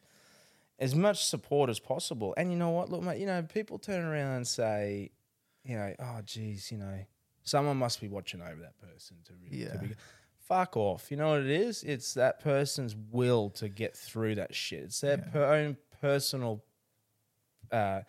as much support as possible. And you know what, look, mate, you know, people turn around and say, you know, oh, geez, you know, someone must be watching over that person to really, to Yeah. be. Fuck off. You know what it is? It's that person's will to get through that shit. It's their Yeah. per- own personal uh,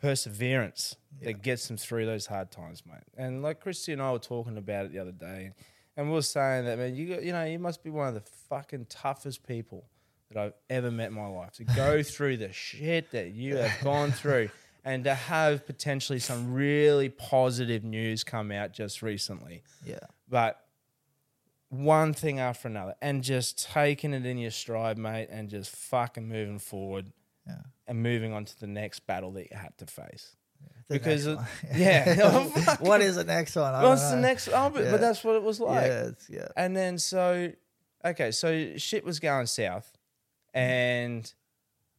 perseverance Yeah. that gets them through those hard times, mate. And like Christy and I were talking about it the other day, and we were saying that man, you got, you know, you must be one of the fucking toughest people that I've ever met in my life to go [laughs] through the shit that you have gone through, [laughs] and to have potentially some really positive news come out just recently Yeah. but one thing after another, and just taking it in your stride, mate, and just fucking moving forward Yeah. And moving on to the next battle that you had to face. The Because it- [laughs] yeah. [laughs] Oh, [laughs] what is the next one? I What's the next? Oh, but, Yeah. but that's what it was like. yeah, yeah. And then so, okay, so shit was going south, mm-hmm. and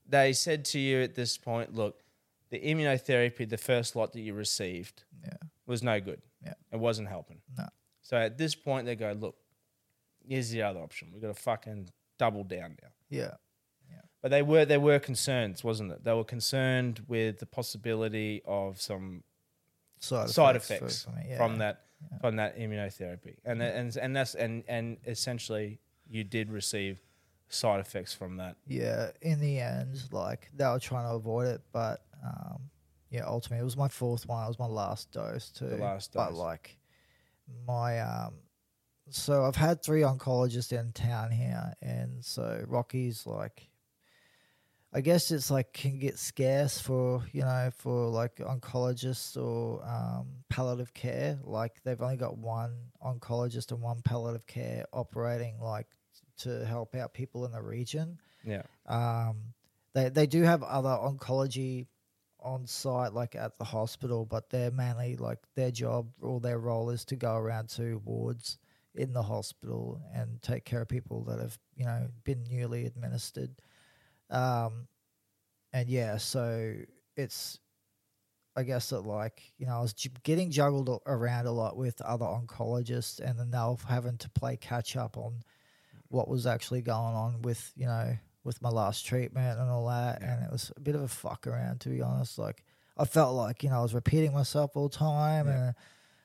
they said to you at this point, look, the immunotherapy, the first lot that you received, Yeah. was no good. Yeah. It wasn't helping. No. So at this point, they go, look, here's the other option. We've got to fucking double down now. Yeah. But they were there were concerns, wasn't it? They were concerned with the possibility of some Side, side effects for yeah. from that Yeah. from that immunotherapy, and and and that's and and essentially you did receive side effects from that. Yeah, in the end, like they were trying to avoid it, but um, yeah, ultimately it was my fourth one. It was my last dose too. The last dose, But like my um, so I've had three oncologists in town here, and so Rocky's like. I guess it's like can get scarce for you know for like oncologists or um, palliative care. Like they've only got one oncologist and one palliative care operating like to help out people in the region. Yeah, Um, they they do have other oncology on site, like at the hospital, but they're mainly like their job or their role is to go around to wards in the hospital and take care of people that have you know been newly administered. Um, and yeah, so it's I guess that like you know I was getting juggled around a lot with other oncologists, and then they were having to play catch up on what was actually going on with you know with my last treatment and all that, Yeah. and it was a bit of a fuck around to be honest. Like I felt like you know I was repeating myself all the time Yeah. and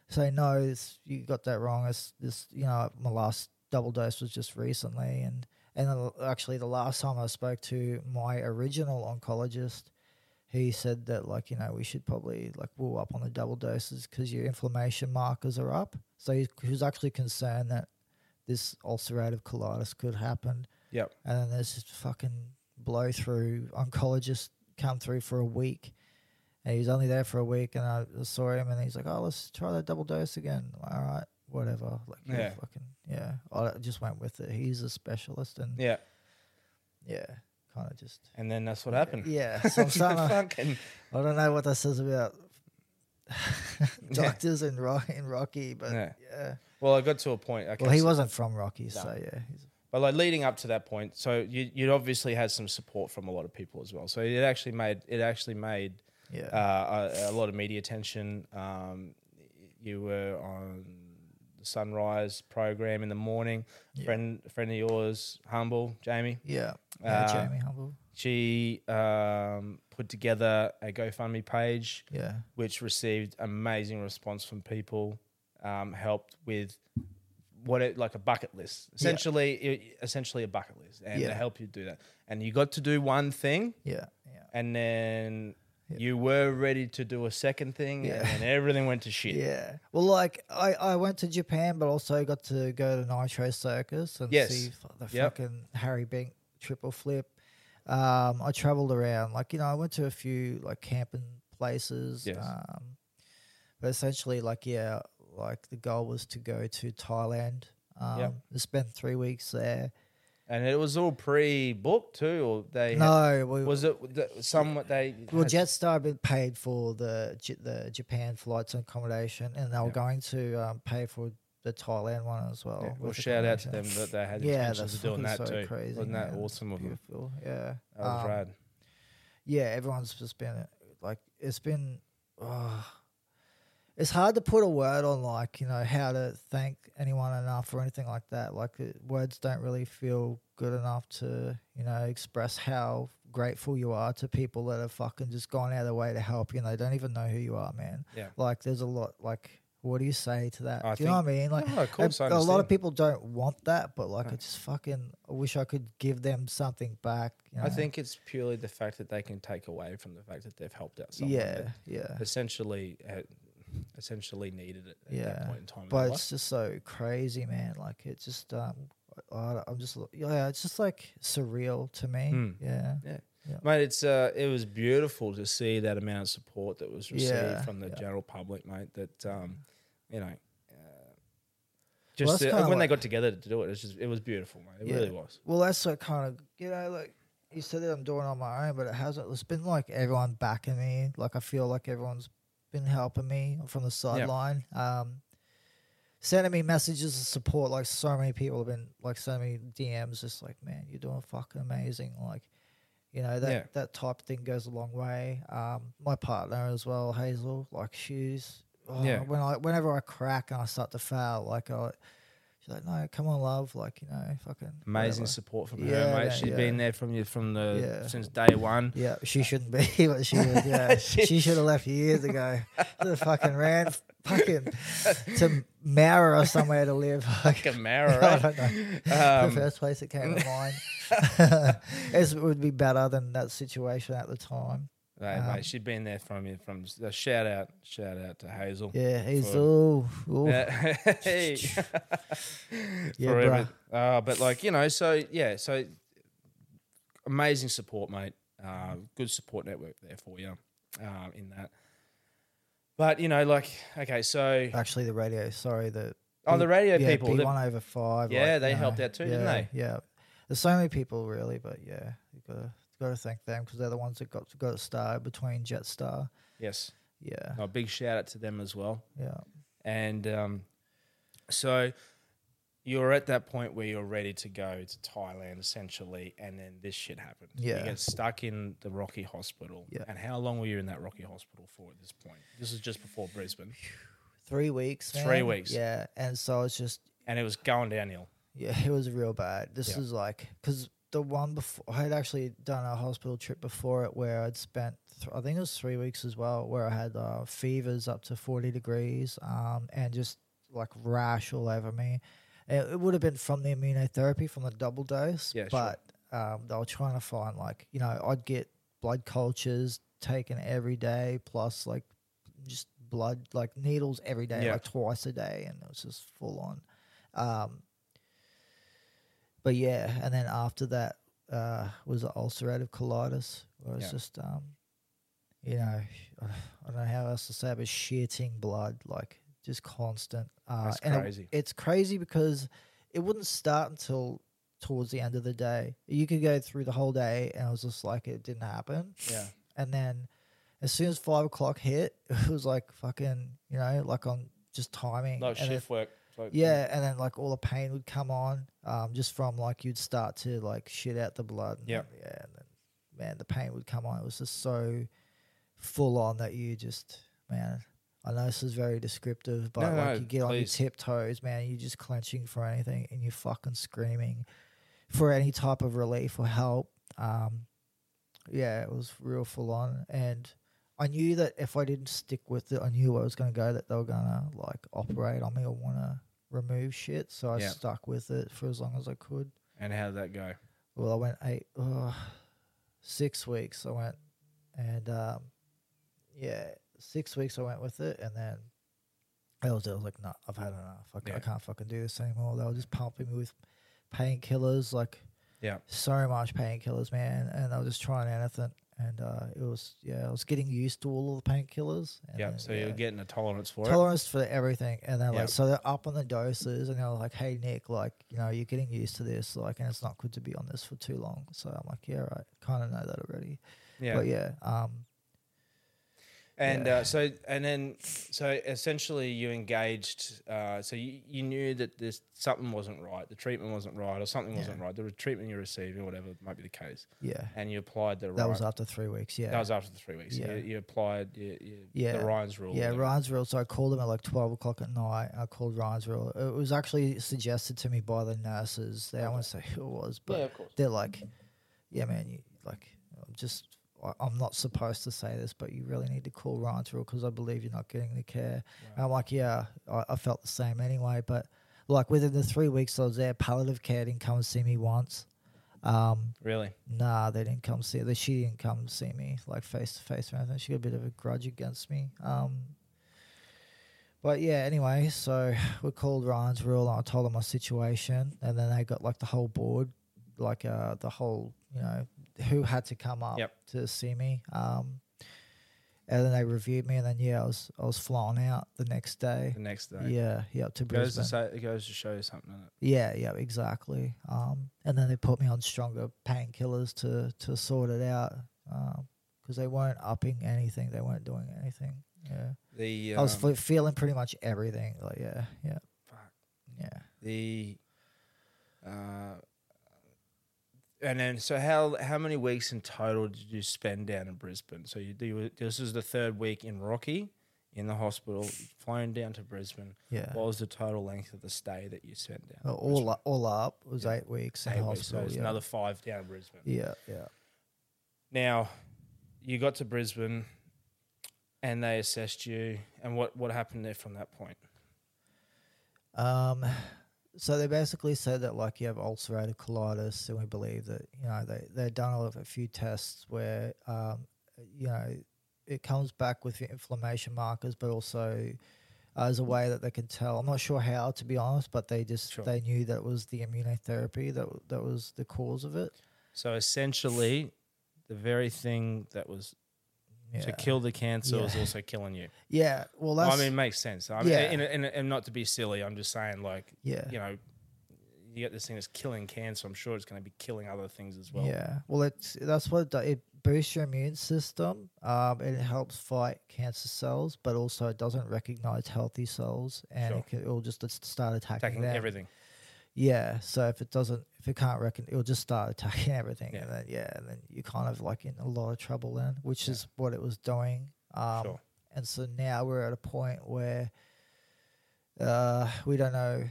say no, you got that wrong. It's this you know my last double dose was just recently, and and actually the last time I spoke to my original oncologist. He said that, like, you know, we should probably like woo up on the double doses because your inflammation markers are up. So he, he was actually concerned that this ulcerative colitis could happen. Yep. And then there's this fucking blow through oncologist come through for a week. And he was only there for a week and I saw him and he's like, Oh, let's try that double dose again. All right, whatever. Like Yeah. fucking yeah. I just went with it. He's a specialist and yeah, yeah, kind of just and then that's what happened. Yeah. [laughs] So I'm starting to, Fucking- [laughs] I don't know what that says about [laughs] doctors in Rock in Rocky, but Yeah. yeah. well, I got to a point. Okay, Well, he so- wasn't from Rocky, so yeah. He's, But like leading up to that point, so you you obviously had some support from a lot of people as well. So it actually made it actually made Yeah. uh, a, a lot of media attention. Um, you were on Sunrise program in the morning. Yeah. Friend, friend of yours, humble Jamie. yeah. Yeah, Uh, Jamie Humble. She um, put together a GoFundMe page, Yeah. which received amazing response from people. Um, helped with what it like a bucket list, essentially, it, essentially a bucket list, and Yeah. to help you do that. And you got to do one thing, Yeah. Yeah. and then Yeah. you were ready to do a second thing, Yeah. and everything went to shit. Yeah. Well, like I, I went to Japan, but also got to go to Nitro Circus and Yes. see the Yep. fucking Harry Bink triple flip. Um, I traveled around, like you know, I went to a few like camping places. Yes. Um, but essentially, like yeah, like the goal was to go to Thailand. Um, Yep. spend three weeks there. And it was all pre-booked too, or they had- No, we, was it somewhat they Well, had- Jetstar had paid for the the Japan flights and accommodation, and they were Yeah. going to um, pay for the Thailand one as well. Yeah, well, shout out to them that they had Yeah, intentions of doing that so too. crazy. Wasn't that awesome of them? Yeah. That was Um, rad. Yeah, everyone's just been like, it's been. Oh, it's hard to put a word on, like you know, how to thank anyone enough or anything like that. Like uh, words don't really feel good enough to you know express how grateful you are to people that have fucking just gone out of their way to help you. And they don't even know who you are, man. Yeah. Like there's a lot. Like what do you say to that? I do you know what I mean? Like No, of course, a, a lot of people don't want that, but like No. I just fucking I wish I could give them something back. You know? I think it's purely the fact that they can take away from the fact that they've helped out someone yeah, yeah. essentially had, essentially needed it at Yeah, that point in time. but their it's just so crazy, man. Like it just, um, I, I'm just, yeah, it's just like surreal to me. Hmm. Yeah, life. yeah. Mate, it's uh, it was beautiful to see that amount of support that was received Yeah, from the yeah. general public, mate. That um, you know, uh, Well, just uh, kinda when they got together to do it, it's just it was beautiful, mate. It Yeah. really was. Well, that's what kind of, you know, like you said that I'm doing it on my own, but it hasn't. It's been like everyone backing me. Like I feel like everyone's been helping me from the sideline. Um, sending me messages of support. Like so many people have been like so many DMs, just like, man, you're doing fucking amazing. Like, you know that Yeah. that type of thing goes a long way. Um, my partner as well, Hazel. Like she's oh, Yeah. When I whenever I crack and I start to fail, like I. She's like, no, come on, love. Like, you know, fucking Amazing whatever." support from Yeah, her, mate. She's yeah. been there from you from the Yeah. since day one. Yeah, she shouldn't be, [laughs] but she is. Yeah, [laughs] she should have left years ago. To the fucking ran fucking to Mara or somewhere to live. Like, Fucking Mara, [laughs] I don't know. Um, the first place that came to mind. it would be better than that situation at the time. Um, mate, she'd been there from you from a shout out, shout out to Hazel. Yeah, he's For-. Yeah. [laughs] Hey. [laughs] Yeah, Forever. Uh, but like you know, so yeah, so amazing support, mate. Uh, good support network there for you um, in that. But you know, like okay, so Actually, the radio. Sorry, the oh, the radio yeah, people, B one over five. Yeah, like, they helped know, out too, didn't yeah, they? Yeah, there's so many people really, but yeah, you gotta gotta thank them because they're the ones that got to got it started between Jetstar. yes, Yeah, a big shout out to them as well. yeah, And um, so you're at that point where you're ready to go to Thailand essentially, and then this shit happened. Yeah. You get stuck in the Rocky Hospital. Yeah. And how long were you in that Rocky Hospital for at this point? This is just before Brisbane. [sighs] three weeks. Three weeks. Yeah, and so it's just And it was going downhill. yeah, [laughs] it was real bad. This Yeah. is like because the one before I had actually done a hospital trip before it where I'd spent th- I think it was three weeks as well where I had uh, fevers up to forty degrees um and just like rash all over me. It, it would have been from the immunotherapy from the double dose, Yeah, sure. but um, they were trying to find like you know I'd get blood cultures taken every day plus like just blood like needles every day Yeah. like twice a day and it was just full on. Um, but yeah, and then after that uh, was the ulcerative colitis, where it's Yeah. just, um, you know, [sighs] I don't know how else to say it, but shitting blood, like just constant. Uh, That's and it- crazy. it's crazy because it wouldn't start until towards the end of the day. You could go through the whole day, and it was just like it didn't happen. Yeah. And then as soon as five o'clock hit, [laughs] it was like fucking, you know, like on just timing. Like shift work. Yeah, and then like all the pain would come on, um, just from like you'd start to like shit out the blood. then- yeah, and then man, the pain would come on. It was just so full on that you just man. I know this is very descriptive, but No, like no, you get on your please. tiptoes, man. You're just clenching for anything, and you're fucking screaming for any type of relief or help. Um, yeah, it was real full on, and I knew that if I didn't stick with it, I knew I was going to go that they were going to like operate on me or want to remove shit. So I Yeah. stuck with it for as long as I could. And how did that go? Well, I went eight, uh, six weeks. I went, and um, yeah, six weeks I went with it, and then I was, I was like, no, I've had enough. I, Yeah. I can't fucking do this anymore. They were just pumping me with painkillers, like Yeah. so much painkillers, man, and I was just trying anything. And uh, it was, yeah, I was getting used to all of the painkillers. and Yeah. So yeah you're getting a tolerance for it. tolerance for everything and then Yep. like so they're up on the doses and they're like hey nick like you know you're getting used to this like and it's not good to be on this for too long so i'm like yeah right kind of know that already Yeah. but yeah um And Yeah. uh, so, and then, so essentially, you engaged. Uh, so you, you knew that this something wasn't right, the treatment wasn't right, or something Yeah. wasn't right. The treatment you're receiving, whatever might be the case, yeah and you applied the that was after three weeks yeah That was after the three weeks. Yeah. You, you applied you, Yeah. the Ryan's rule. yeah ryan's rule so i called them at like 12 o'clock at night i called ryan's rule it was actually suggested to me by the nurses they i won't say who it was but yeah, they're like, yeah, man, you like, I'm just, I'm not supposed to say this, but you really need to call Ryan's rule because I believe you're not getting the care. And I'm like, yeah, I, I felt the same anyway. But like within the three weeks I was there, palliative care didn't come and see me once. Um, Really? nah, they didn't come see. The she didn't come see me like face to face or anything. She got a bit of a grudge against me. Um, but yeah, anyway, so [sighs] we called Ryan's rule and I told them my situation, and then they got like the whole board, like uh the whole you know who had to come up Yep. to see me. Um, and then they reviewed me, and then yeah, I was I was flying out the next day. The next day. Yeah, yeah, to Goes Brisbane. to say, it goes to show you something. Yeah, yeah, exactly. Um, and then they put me on stronger painkillers to to sort it out because they weren't upping anything. They weren't doing anything. Yeah, The I was um, fe- feeling pretty much everything. Like, yeah, yeah, fuck. yeah. the uh, and then so how how many weeks in total did you spend down in Brisbane? So you do this is the third week in Rocky in the hospital, flown down to Brisbane. Yeah. What was the total length of the stay that you spent down? Uh, all up, all up was Yeah. eight weeks in Eight weeks, hospital. so yeah. another five down in Brisbane. yeah, yeah. Now, you got to Brisbane, and they assessed you. And what what happened there from that point? Um, so they basically said that like you have ulcerative colitis, and we believe that you know they they've done a, a few tests where um, you know it comes back with the inflammation markers, but also uh, as a way that they can tell. I'm not sure how to be honest, but they just Sure. they knew that it was the immunotherapy that that was the cause of it. So essentially, the very thing that was Yeah, to kill the cancer Yeah. also killing you. yeah. Well, that's I mean, it makes sense. I mean, Yeah. and, and, and not to be silly, I'm just saying, like, yeah. you know, you get this thing that's killing cancer. I'm sure it's going to be killing other things as well. Yeah, well, it's that's what it, it boosts your immune system. Um, it helps fight cancer cells, but also it doesn't recognize healthy cells, and Sure. it, can, it will just start attacking, attacking them. everything. Yeah, so if it doesn't, if it can't reckon, it'll just start attacking [laughs] everything, Yeah. and then yeah, and then you're kind of like in a lot of trouble then, which Yeah. is what it was doing. Um, Sure. and so now we're at a point where uh, we don't know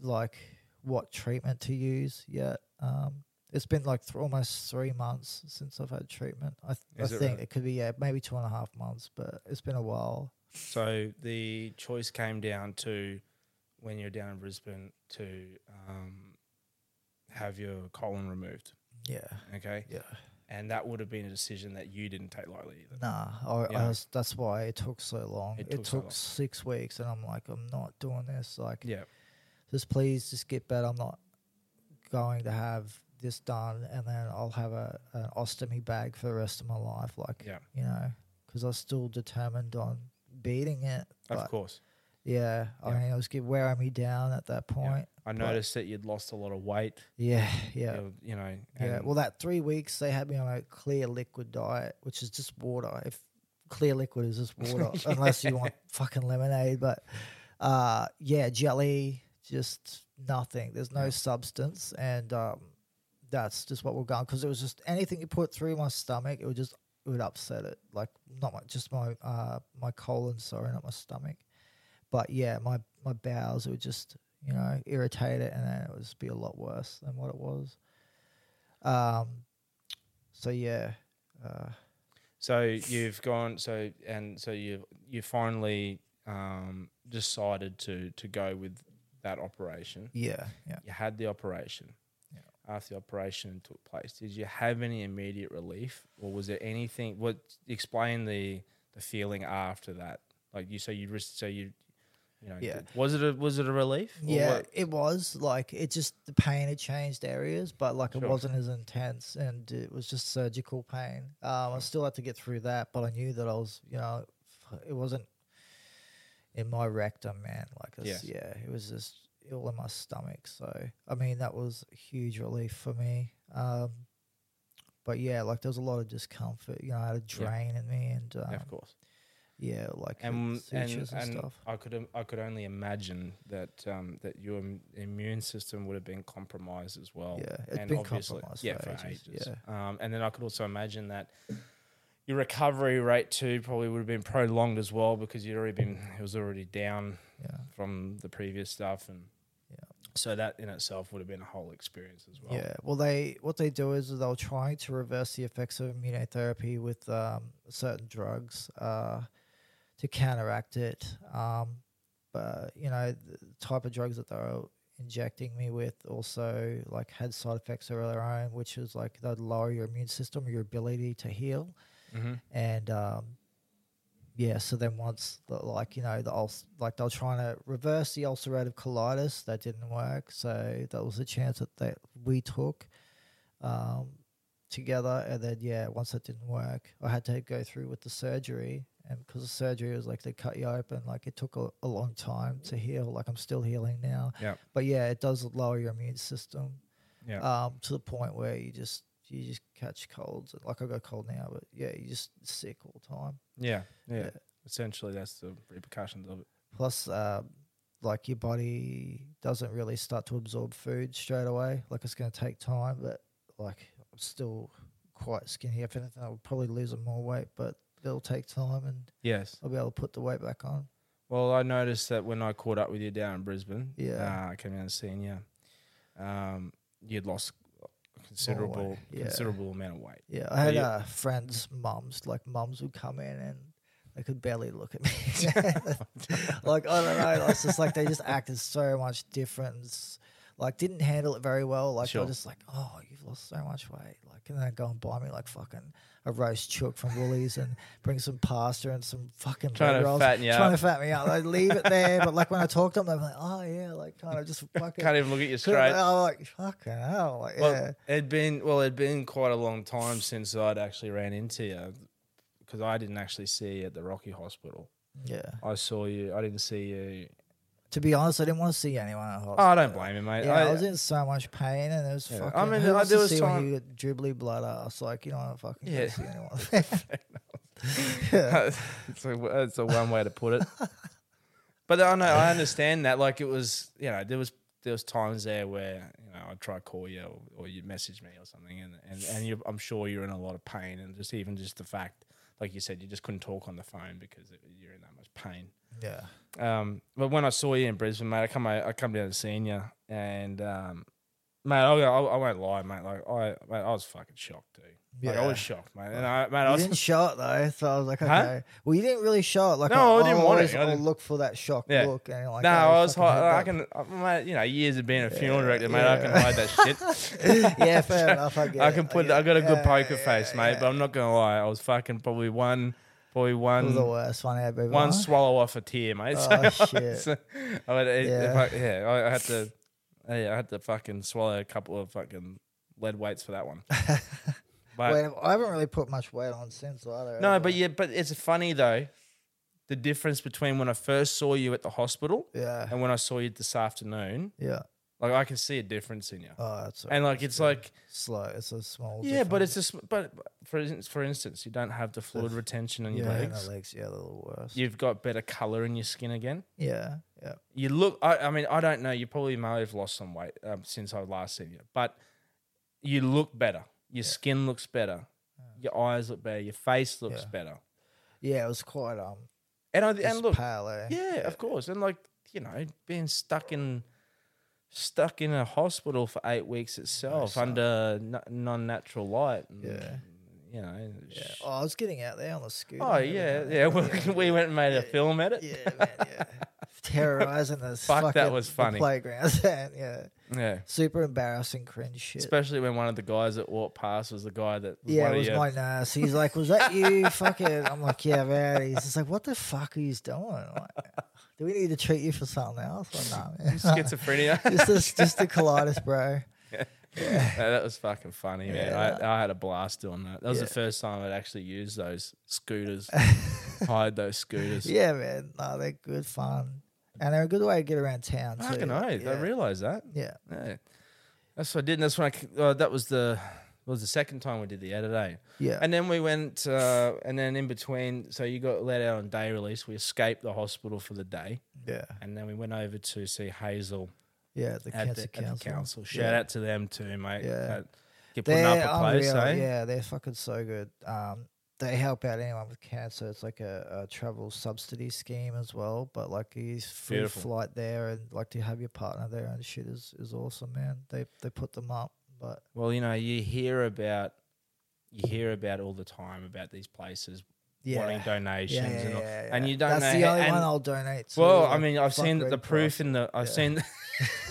like what treatment to use yet. Um, it's been like th- almost three months since I've had treatment. I, th- I it think really? it could be yeah maybe two and a half months, but it's been a while. So the choice came down to when you're down in Brisbane to um, have your colon removed. Yeah, Okay. yeah. And that would have been a decision that you didn't take lightly either. Nah, I. I was, that's why it took so long. It It, took took, so long. six weeks, and I'm like, I'm not doing this. Like, Yeah. just please, just get better. I'm not going to have this done, and then I'll have a an ostomy bag for the rest of my life. Like, Yeah. you know, because I was still determined on beating it. Of course. Yeah, I mean, it was get wearing me down at that point. I noticed that you'd lost a lot of weight. Yeah, yeah. You, you know. And- well, that three weeks they had me on a clear liquid diet, which is just water. If clear liquid is just water, [laughs] unless you want fucking lemonade. But uh, yeah, jelly, just nothing. There's no substance, and um, that's just what we're going because it was just anything you put through my stomach, it would just it would upset it. Like not my, just my uh my colon, sorry, not my stomach. But yeah, my my bowels would just you know irritate it, and then it would just be a lot worse than what it was. Um. So yeah. Uh, So you've gone so and so you you finally um, decided to to go with that operation. yeah. Yeah. You had the operation. Yeah. After the operation took place, did you have any immediate relief, or was there anything? What explain the the feeling after that? Like you, so you so you, you know, Yeah. Was it a was it a relief? Yeah, what? it was like it just the pain had changed areas, but like it wasn't as intense, and it was just surgical pain. Um, I still had to get through that, but I knew that I was, you know, it wasn't in my rectum, man. Like, Yes. yeah, it was just all in my stomach. So, I mean, that was a huge relief for me. Um, but yeah, like there was a lot of discomfort. You know, I had a drain in me, and um, Yeah, of course. Yeah, like and and, sutures and, and stuff. I could I could only imagine that um, that your immune system would have been compromised as well. Yeah, it's and been obviously- compromised yeah, for ages, ages. Um, and then I could also imagine that your recovery rate too probably would have been prolonged as well because you'd already been it was already down Yeah. from the previous stuff and Yeah. so that in itself would have been a whole experience as well. Yeah. Well, they what they do is they'll try to reverse the effects of immunotherapy with um, certain drugs uh, to counteract it. Um, but you know, the type of drugs that they're injecting me with also like had side effects of their own, which is like they'd lower your immune system, your ability to heal, hmm and um, yeah. So then once the, like you know the ul- like they're trying to reverse the ulcerative colitis, that didn't work. So that was a chance that they, we took um, together, and then yeah, once that didn't work, I had to go through with the surgery, and because the surgery it was like they cut you open, like it took a, a long time to heal. Like I'm still healing now, Yeah. but yeah, it does lower your immune system Yeah. um, to the point where you just you just catch colds. Like I got cold now, but yeah, you just sick all the time. yeah. Yeah. Yeah. Essentially, that's the repercussions of it. Plus, um, like your body doesn't really start to absorb food straight away. Like it's going to take time, but like I'm still quite skinny. If anything, I would probably lose more weight, but it'll take time, and Yes. I'll be able to put the weight back on. Well, I noticed that when I caught up with you down in Brisbane, Yeah. uh, I came down and seen you, um, you'd lost a considerable, yeah. considerable amount of weight. Yeah, I had you- uh, friends' mums. Like mums would come in and they could barely look at me. [laughs] [laughs] like I don't know. It's just like they just acted so much different. Like didn't handle it very well. Like Sure. they're just like, oh, you've lost so much weight. Like and then go and buy me like fucking a roast chook from Woolies and bring some pasta and some fucking Trying to rolls. fatten you trying up. to fat me up. They leave it there, but like when I talk to them, they're like, oh yeah, like kind of just [laughs] fucking. Can't even look at you straight. I'm like fucking hell. Like Well, yeah, it'd been well, it'd been quite a long time since I'd actually ran into you, because I didn't actually see you at the Rocky Hospital. yeah. I saw you. I didn't see you. To be honest, I didn't want to see anyone at hospital. Oh, I don't blame him, mate. Yeah, I, I, was in so much pain, and it was Yeah, I fucking. mean, who I- wants there to was see time- you got dribbly blood ass? Like you want to fucking Yeah. see anyone. [laughs] yeah. [laughs] it's, a, it's a one way to put it. [laughs] But I know I understand that. Like it was, you know, there was there was times there where you know I'd try to call you or, or you'd message me or something, and and and you, I'm sure you're in a lot of pain, and just even just the fact, like you said, you just couldn't talk on the phone because it, you're in that much pain. Yeah, Um, but when I saw you in Brisbane, mate, I come I come down to see you, and um, mate, I, I, I won't lie, mate. Like I, mate, I was fucking shocked too. Like I was shocked, mate. And I, mate, I was, didn't [laughs] show it though, so I was like, okay. Huh? Well, you didn't really show it. Like, No, I didn't I'll want it. I didn't- look for that shock Yeah. look, and like, no, oh, I was hot. I can, I, mate, you know, years of being a funeral Yeah, director, mate. I can hide that shit. [laughs] [laughs] yeah, fair enough. I I can put. get I got a good Yeah, poker yeah, face, mate. yeah. But I'm not gonna lie. I was fucking probably one, probably It was the one, worst one ever. one swallow off a tear, mate. Oh, [laughs] So- shit. so [laughs] I would, it- if Yeah. I, yeah, I, had to. Yeah, I had to fucking swallow a couple of fucking lead weights for that one. [laughs] But Wait, I haven't really put much weight on since either. no, but yeah, but it's funny though, the difference between when I first saw you at the hospital yeah, and when I saw you this afternoon. yeah. Like I can see a difference in you. Oh, that's and like it's like slow. It's a small. yeah, but it's just but for instance, for instance, you don't have the fluid retention in your legs. the legs. Yeah, they're the worst. You've got better color in your skin again. Yeah, yeah. You look. I, I mean, I don't know. You probably may have lost some weight um, since I last seen you, but you look better. Your skin looks better. your eyes look better, your face looks Yeah. better. Yeah, it was quite um. And I and look, pale, eh? yeah, of course, and like you know, being stuck in stuck in a hospital for eight weeks itself son. under n- non-natural light. and, Yeah. you know. Yeah. sh- Oh, I was getting out there on the scooter. Oh and yeah, everything. yeah. We, we went and made a film at it. Yeah, man, yeah. [laughs] Terrorizing the Fuck, that was funny. playgrounds. [laughs] yeah, Yeah. super embarrassing, cringe shit. Especially when one of the guys that walked past was the guy that was yeah, it was your- my nurse. He's like, "Was that you?" fucking. I'm like, "Yeah, man." He's just like, "What the fuck are you doing?" I'm like, Do we need to treat you for something else? Like, nah, [laughs] schizophrenia. [laughs] just a, just a colitis, bro. Yeah, that was fucking funny, man. I, I had a blast doing that. That was Yeah. the first time I'd actually used those scooters, [laughs] hired those scooters. Yeah, man. No, they're good fun, and they're a good way to get around town too. Fucking oath, yeah. I realised that. yeah, Yeah. That's what I did. And that's when I, uh, that was the, was the second time we did the edit, eh? yeah, And then we went, uh, and then in between, so you got let out on day release. We escaped the hospital for the day, yeah, and then we went over to see Hazel yeah. The at cancer the, at council. the council. Shout Yeah. out to them too, mate. Yeah. Keep putting They're up a place, eh? Yeah, they're fucking so good. Um, they help out anyone with cancer. It's like a, a travel subsidy scheme as well. But like, he's free Beautiful. flight there, and like to have your partner there and shit is is awesome, man. They they put them up, but Well, you know, you hear about, you hear about all the time about these places yeah, wanting donations yeah, yeah, and all, and you don't That's know the only one I'll donate. To. Well, I mean, I've seen the proof in the. I've seen. [laughs]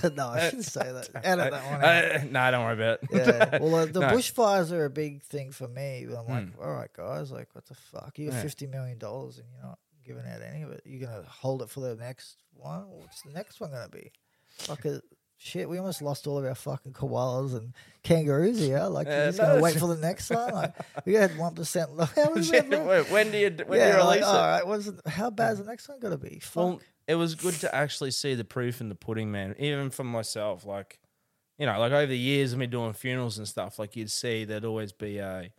[laughs] no, I shouldn't say that. [laughs] Edit that one. Uh, no, I don't worry about it. Yeah. Well, the, the No. bushfires are a big thing for me. I'm like, Mm. all right, guys, like, what the fuck? You have fifty million dollars and you're not giving out any of it. You're gonna hold it for the next one. What's the next one gonna be? Fuck it. Shit, we almost lost all of our fucking koalas and kangaroos here. Like, Uh, you're just no, gonna wait for the [laughs] next one. Like, we had one percent. [laughs] How was that? Wait, when do you when yeah, do you release all it? right. What's it, how bad's the next one gonna be? Fuck. Well, it was good to actually see the proof in the pudding, man. Even for myself, like, you know, like over the years of me doing funerals and stuff, like you'd see there'd always be a,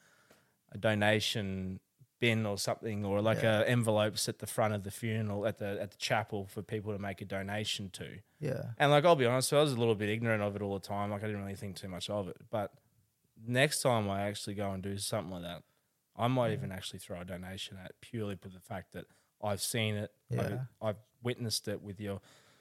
a donation bin or something, or like Yeah. a envelopes at the front of the funeral at the at the chapel for people to make a donation to. yeah. And like, I'll be honest, I was a little bit ignorant of it all the time. Like, I didn't really think too much of it. But next time I actually go and do something like that, I might even actually throw a donation at purely for the fact that I've seen it. Yeah. I've, I've witnessed it with your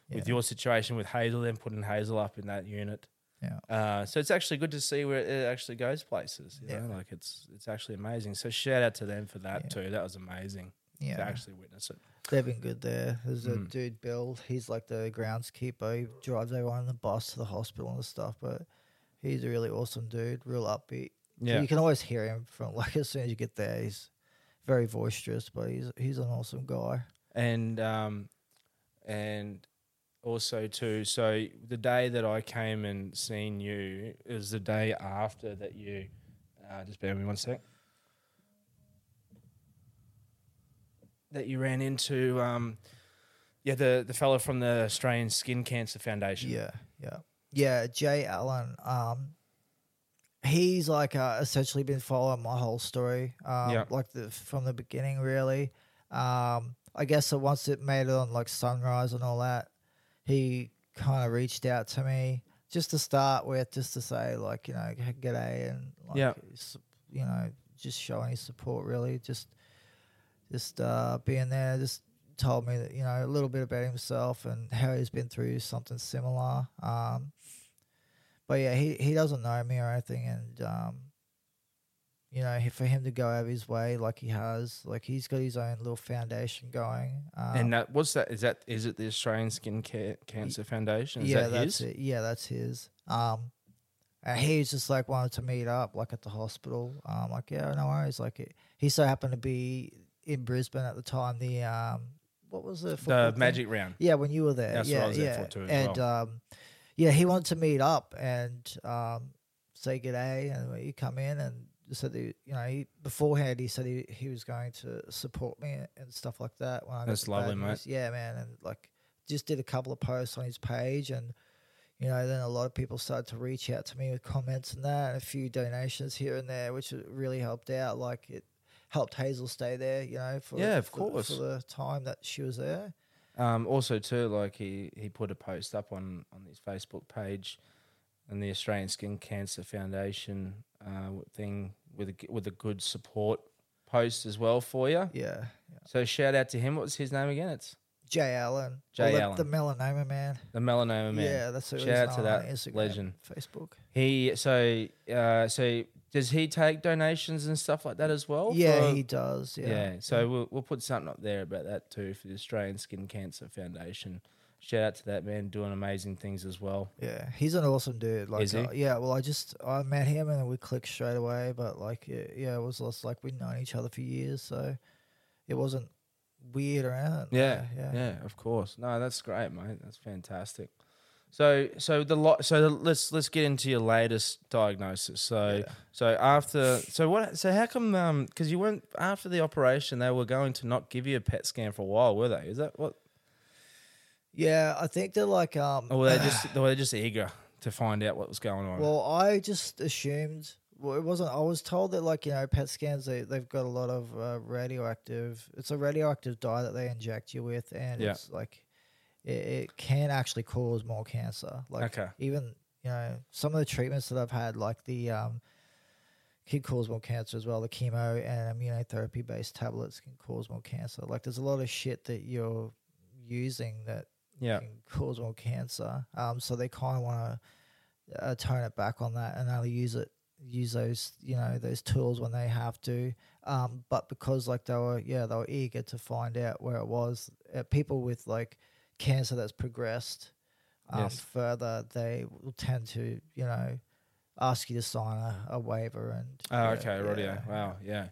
with your situation with Hazel, then putting Hazel up in that unit. Yeah. Uh, so it's actually good to see where it actually goes places. You Yeah. know? like it's it's actually amazing. So shout out to them for that Yeah. too. That was amazing Yeah. to actually witness it. They've been good there. There's a Mm. dude, Bill. He's like the groundskeeper. He drives everyone in the bus to the hospital and stuff. But he's a really awesome dude, real upbeat. Yeah. you can always hear him from [laughs] like as soon as you get there. He's very boisterous, but he's he's an awesome guy. and um, and also too. So the day that I came and seen you is the day after that you. Uh, just bear with me one sec. That you ran into, um, yeah, the the fellow from the Australian Skin Cancer Foundation. Yeah, yeah, yeah. Jay Allen. Um, he's like uh, essentially been following my whole story. Um, Yeah. like the from the beginning, really. Um, I guess once it made it on like Sunrise and all that, he kind of reached out to me just to start with, just to say like you know g'day and like you know just showing his support really, just just uh, being there, just told me that you know a little bit about himself and how he's been through something similar. Um, but yeah, he he doesn't know me or anything, and um, you know, for him to go out of his way like he has, like he's got his own little foundation going. Um, And that what's that? Is that is it the Australian Skin Ca- Cancer Foundation? Is yeah, that that's his? it. Yeah, that's his. Um, and he's just like wanted to meet up, like at the hospital. Um, like yeah, no worries. Like it, he so happened to be in Brisbane at the time. The um, what was it? The thing? Magic Round. Yeah, when you were there. That's what yeah, I was there for too and well. um, yeah, he wanted to meet up and um, say good day, and you come in and said that, you know he, beforehand he said he, he was going to support me and stuff like that. When I got That's the lovely, mate. news. Yeah, man, and like just did a couple of posts on his page and. You know, then a lot of people started to reach out to me with comments and that, and a few donations here and there, which really helped out. Like it helped Hazel stay there, you know, for Yeah, of for- course. for the time that she was there. Um, also, too, like he, he put a post up on, on his Facebook page, and the Australian Skin Cancer Foundation uh, thing with a, with a good support post as well for you. Yeah. So shout out to him. What's his name again? It's Jay Allen. Jay Well, Allen. the, the melanoma man. the melanoma man. Yeah, that's who Shout out to that Instagram, legend. Facebook. He so uh, so does he take donations and stuff like that as well? Yeah, he does. Yeah. yeah. So we'll we'll put something up there about that too for the Australian Skin Cancer Foundation. Shout out to that man doing amazing things as well. Yeah, he's an awesome dude. Like, Is he? uh, yeah. Well, I just I met him and we clicked straight away. But like, yeah, yeah it was just like we'd known each other for years, so it wasn't weird around. Yeah, yeah, yeah, of course. No, that's great, mate. That's fantastic. So, so the lot. So the, let's let's get into your latest diagnosis. So, Yeah. so after, so what? So how come? Um, because you went after the operation, they were going to not give you a PET scan for a while, were they? Is that what? Yeah, I think they're like um. Or were they just [clears throat] were they just eager to find out what was going on? Well, I just assumed. Well, it wasn't. I was told that, like you know, PET scans they they've got a lot of uh, radioactive. It's a radioactive dye that they inject you with, and Yeah. it's like it, it can actually cause more cancer. Like Okay. even you know some of the treatments that I've had, like the um, can cause more cancer as well. The chemo and immunotherapy based tablets can cause more cancer. Like there's a lot of shit that you're using that yeah, cause more cancer. Um, so they kind of want to uh, tone it back on that and only use it, use those, you know, those tools when they have to. Um, but because like they were, yeah, they were eager to find out where it was. Uh, people with like cancer that's progressed um, Yes. further, they will tend to, you know, ask you to sign a, a waiver and. Oh, yeah, okay, radio. yeah, Wow, yeah.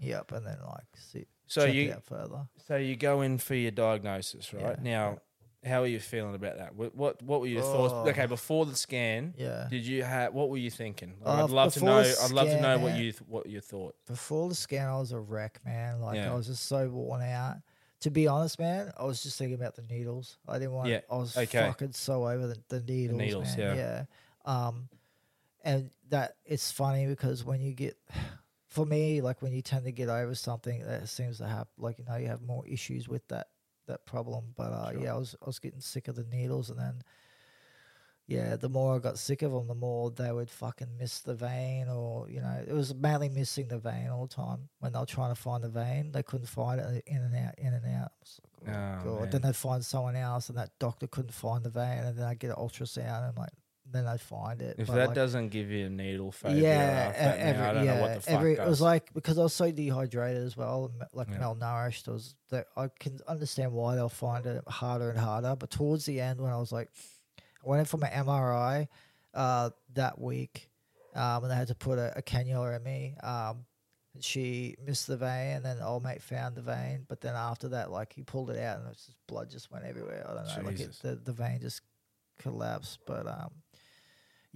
Yep, and then like see, So you further. so you go in for your diagnosis, right? Yeah, Now, how are you feeling about that? What what, what were your thoughts? Oh. Okay, before the scan, Yeah. Did you have what were you thinking? Like, Uh, I'd love to know. the I'd love to know what you th- what you thought. before the scan, I was a wreck, man. Like Yeah. I was just so worn out. To be honest, man, I was just thinking about the needles. I didn't want. Yeah, I was okay. fucking so over the, the needles. needles, man. yeah. yeah. Um, and that it's funny because when you get, [sighs] for me, like when you tend to get over something, that seems to have like you know you have more issues with that that problem. But uh, Sure. yeah, I was I was getting sick of the needles, and then yeah, the more I got sick of them, the more they would fucking miss the vein, or you know, it was mainly missing the vein all the time. When they were trying to find the vein, they couldn't find it in and out, in and out. Like, Oh, God. man. Then they'd find someone else, and that doctor couldn't find the vein, and then I'd get an ultrasound, and I'm like then they'd find it. If But, that like, doesn't give you a needle phobia, yeah, e- now, I don't yeah, know what the fuck every, does. it was like because I was so dehydrated as well, like Yeah. malnourished. I was that I can understand why they'll find it harder and harder. But towards the end, when I was like, I went in for my MRI uh, that week, um, and they had to put a, a cannula in me. Um, she missed the vein, and then old mate found the vein. But then after that, like he pulled it out, and it was just blood just went everywhere. I don't know, like it, the the vein just collapsed. But um,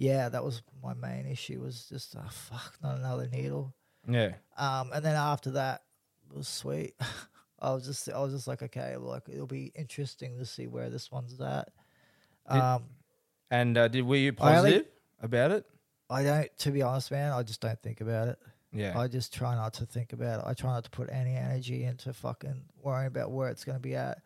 yeah, that was my main issue. Was just oh, fuck, not another needle. yeah, Um, and then after that it was sweet. [laughs] I was just I was just like, okay, like it'll be interesting to see where this one's at. Did- Um, and uh, did were you I only- positive about it? I don't, to be honest, man. I just don't think about it. Yeah, I just try not to think about it. I try not to put any energy into fucking worrying about where it's going to be at.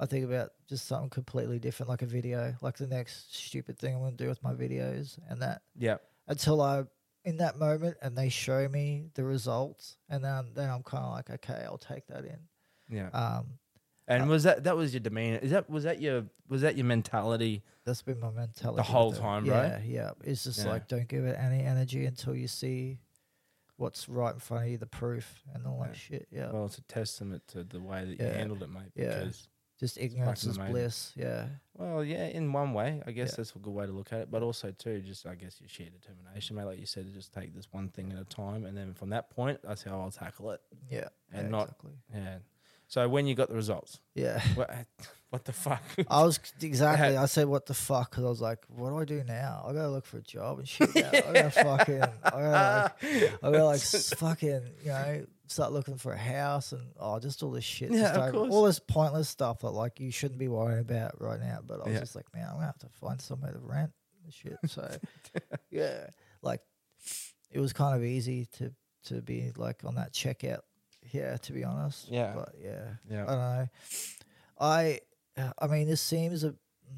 I think about just something completely different, like a video, like the next stupid thing I'm going to do with my videos, and that yeah, until I in that moment and they show me the results, and then then I'm kind of like, okay, I'll take that in. yeah. Um, and uh, was that that was your demeanor? Is that was that your was that your mentality? that's been my mentality the whole time, right? Yeah, yeah. It's just Yeah. like don't give it any energy until you see what's right in front of you, the proof and all that shit. Yeah, Well, it's a testament to the way that you handled it, mate. yeah. Because just ignorance is bliss. Yeah, Well, yeah, in one way, I guess Yeah. that's a good way to look at it. But also, too, just I guess your sheer determination, mate. Like you said, to just take this one thing at a time, and then from that point, that's how I'll tackle it. yeah, And yeah, not- exactly. Yeah. So when you got the results, Yeah. [laughs] what, what the fuck? I was [laughs] exactly. I said, "What the fuck?" Because I was like, "What do I do now? I gotta look for a job and shit. Now. I gotta [laughs] fucking, I gotta, like, I gotta like fucking, you know, start looking for a house and oh, just all this shit. Yeah, just of course. all this pointless stuff that like you shouldn't be worrying about right now. But I was Yeah. just like, man, I'm gonna have to find somewhere to rent and shit. So [laughs] yeah, like it was kind of easy to to be like on that checkout. Yeah, to be honest. Yeah. but yeah, yeah. I don't know. I I mean, this seems a,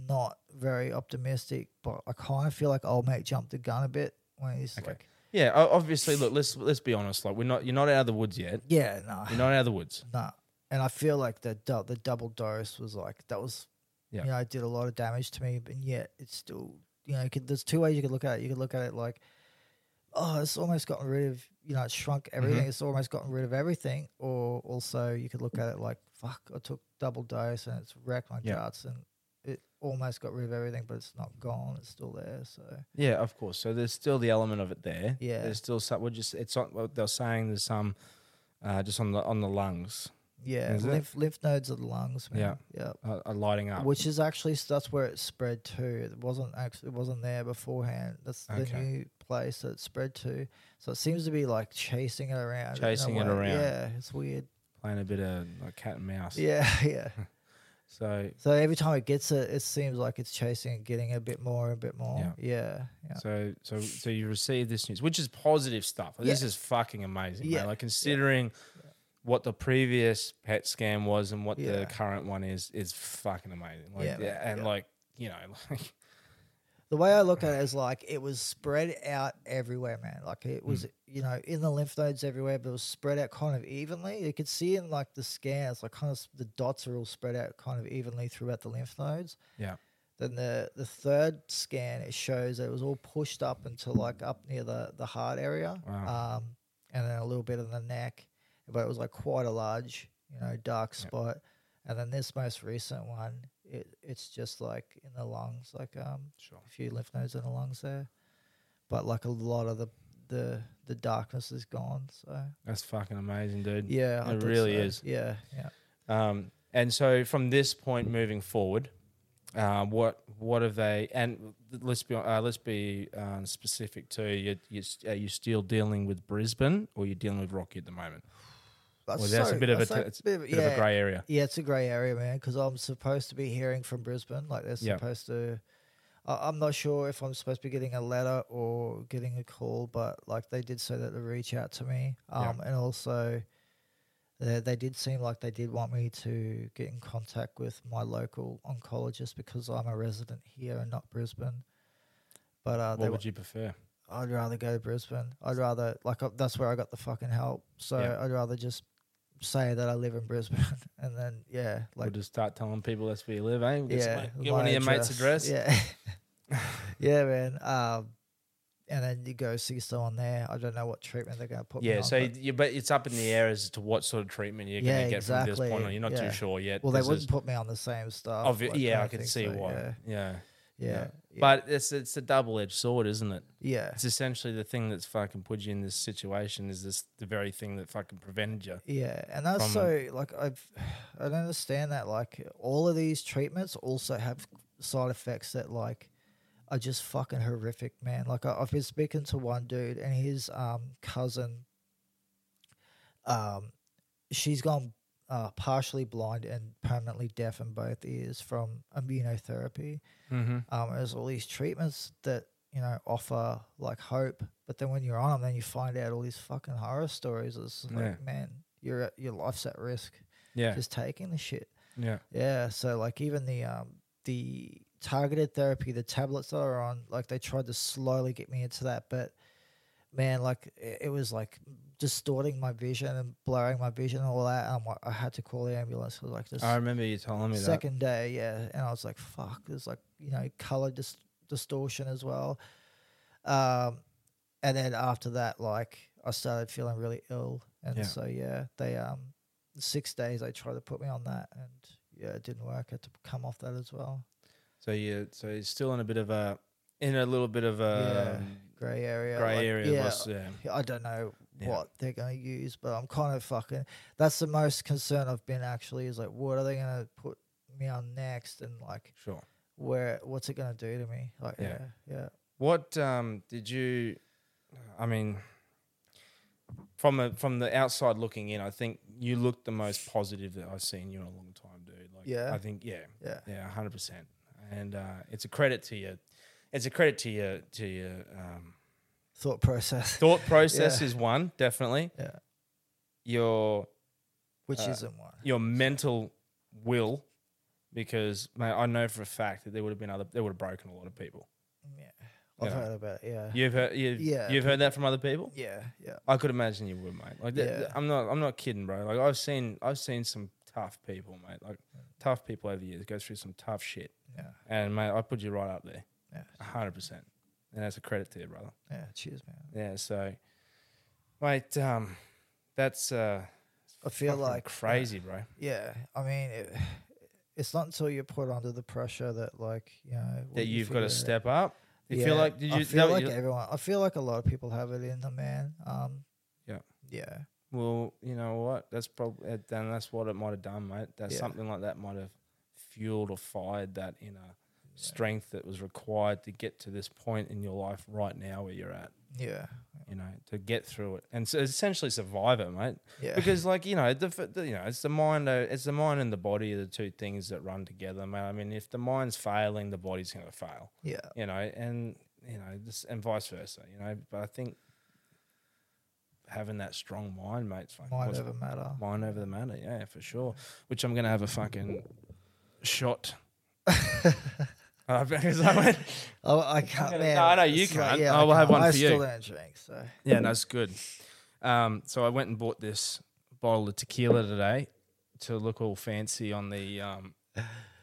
not very optimistic, but I kind of feel like old mate jumped the gun a bit when he's Okay. like, Yeah, o- obviously. Look, let's let's be honest. Like we're not. You're not out of the woods yet. Yeah, no, You're not out of the woods. no. And I feel like the dou- the double dose was like that was, Yeah. you know, it did a lot of damage to me, but yet it's still, you know, you could, there's two ways you could look at it. You could look at it like, oh, it's almost gotten rid of, you know, it shrunk everything. Mhm. It's almost gotten rid of everything. Or also you could look at it like, fuck, I took double dose and it's wrecked my Yeah. guts and almost got rid of everything, but it's not gone. It's still there. So Yeah, of course. So there's still the element of it there. Yeah. There's still some. We're just. It's not. What they're saying there's some. Uh, just on the on the lungs, yeah, lymph lymph nodes of the lungs, man. Yeah. uh, are lighting up. Which is actually that's where it spread to. It wasn't actually it wasn't there beforehand. That's the Okay. new place that it spread to. So it seems to be like chasing it around. Chasing it around. Yeah, it's weird. playing a bit of like cat and mouse. Yeah, [laughs] yeah. [laughs] So So every time it gets it, it seems like it's chasing and getting a bit more, and a bit more. Yeah. Yeah, yeah. so so so you receive this news, which is positive stuff. This Yeah. is fucking amazing. Yeah. Man. Like considering what the previous PET scan was and what the current one is, is fucking amazing. Like Yeah, yeah, and like you know, [laughs] like The way I look at it is like it was spread out everywhere, man. Like it was, you know, in the lymph nodes everywhere, but it was spread out kind of evenly. You could see in like the scans, like kind of the dots are all spread out kind of evenly throughout the lymph nodes. Yeah. Then the the third scan it shows that it was all pushed up into like up near the the heart area, Wow. um, and then a little bit in the neck, but it was like quite a large, you know, dark Yep. spot. And then this most recent one, it it's just like in the lungs, like um sure. a few lymph nodes in the lungs there, but like a lot of the the the darkness is gone. So That's fucking amazing, dude. yeah, It really so. is. Yeah, yeah. Um, and so from this point moving forward, uh, what what have they? And let's be uh, let's be um, specific too. You, you are you still dealing with Brisbane, or you're dealing with Rocky at the moment? That's, Well, that's a bit of a it's a bit of, Bit yeah, of a grey area. yeah, it's a grey area, man. Because I'm supposed to be hearing from Brisbane, like they're supposed to. I I'm not sure if I'm supposed to be getting a letter or getting a call, but like they did say that they reach out to me, um, and also. They, they did seem like they did want me to get in contact with my local oncologist because I'm a resident here and not Brisbane. But uh, What would you prefer? I'd rather go to Brisbane. I'd rather like uh, that's where I got the fucking help. So. I'd rather just say that I live in Brisbane, [laughs] and then yeah, Like, like just start telling people that's where you live, eh? Get, yeah, some, get one of your mates' address. Yeah, [laughs] yeah, man. Um, and then you go see someone there. I don't know what treatment they're gonna put me Yeah, on. so but- you, but it's up in the air as to what sort of treatment you're Yeah, going to get from this point on. You're not yeah. too sure yet. well, they wouldn't put me on the same stuff. obvi- like, yeah, I can see so, why. Yeah, Yeah. yeah, yeah. But it's it's a double edged sword, isn't it? yeah, It's essentially the thing that's fucking put you in this situation is this the very thing that fucking prevented you. Yeah, and that's so like I've [sighs] I don't understand that like all of these treatments also have side effects that like are just fucking horrific, man. Like I, I've been speaking to one dude and his um cousin, um, she's gone uh, partially blind and permanently deaf in both ears from immunotherapy. Mm-hmm. Um, there's all these treatments that you know offer like hope, but then when you're on them, then you find out all these fucking horror stories. It's like, Yeah. man, your your life's at risk Yeah, just taking the shit. yeah, Yeah, so like even the um the targeted therapy, the tablets that are on, like they tried to slowly get me into that, but man, like it, it was like distorting my vision and blurring my vision and all that. And I'm like, I had to call the ambulance. Was like this I remember you telling me second day, yeah, and I was like, fuck, there's like you know color dis- distortion as well. Um, and then after that, like I started feeling really ill, and Yeah. so yeah, they um six days they tried to put me on that, and yeah, it didn't work. I had to come off that as well. So you so you're still in a bit of a in a little bit of a um, Grey area, grey like, area. Yeah, what's- yeah. I don't know Yeah. what they're gonna use, but I'm kind of fucking. That's the most concern I've been actually. Is like, what are they gonna put me on next, and like Sure. where what's it gonna do to me? Like, Yeah. yeah, yeah. What um, did you? I mean, from a, from the outside looking in, I think you look the most positive that I've seen you in a long time, dude. Like, Yeah. I think yeah, Yeah. yeah, hundred percent. And uh, it's a credit to you. It's a credit to your to your um, thought process, [laughs] thought process Yeah. is one definitely. Yeah. Your which Uh, isn't one. your mental will, because mate, I know for a fact that there would have been other, they would have broken a lot of people. Yeah. I've know. heard about it. Yeah. You've heard you've, Yeah, you've heard that from other people. Yeah. Yeah. I could imagine you would, mate. Like, Yeah. I'm not, I'm not kidding, bro. Like, I've seen, I've seen some tough people, mate. Like, tough people over the years go through some tough shit, Yeah. and mate, I put you right up there, Yeah. a hundred percent, and that's a credit to you, brother. Yeah. Cheers, man. Yeah. So, mate, um, that's uh, I feel like crazy, bro. Yeah. I mean, it, it's not until you're put under the pressure that, like, you know, That when you you've got to figure it out. step up. You Yeah, feel like did you? I feel like everyone. I feel like a lot of people have it in them, man. Um. Yeah. Yeah. Well, you know what? That's probably then that's what it might have done, mate. That Yeah. something like that might have fueled or fired that inner strength that was required to get to this point in your life right now where you're at. Yeah. You know, to get through it and so essentially survive it, mate. Yeah. Because like you know, the, the you know, it's the mind, uh, it's the mind and the body are the two things that run together, mate. I mean, if the mind's failing, the body's going to fail. yeah. You know, and you know, this, and vice versa. You know, but I think having that strong mind, mate, it's fucking Might what's- ever matter. Mind over the matter, yeah, for sure. Which I'm gonna have a fucking shot. [laughs] uh, because I went, Oh, I can't. Man, no, I know you it's can't. I will have one I for still you. don't drink, so yeah, that's good. Um, so I went and bought this bottle of tequila today to look all fancy on the um,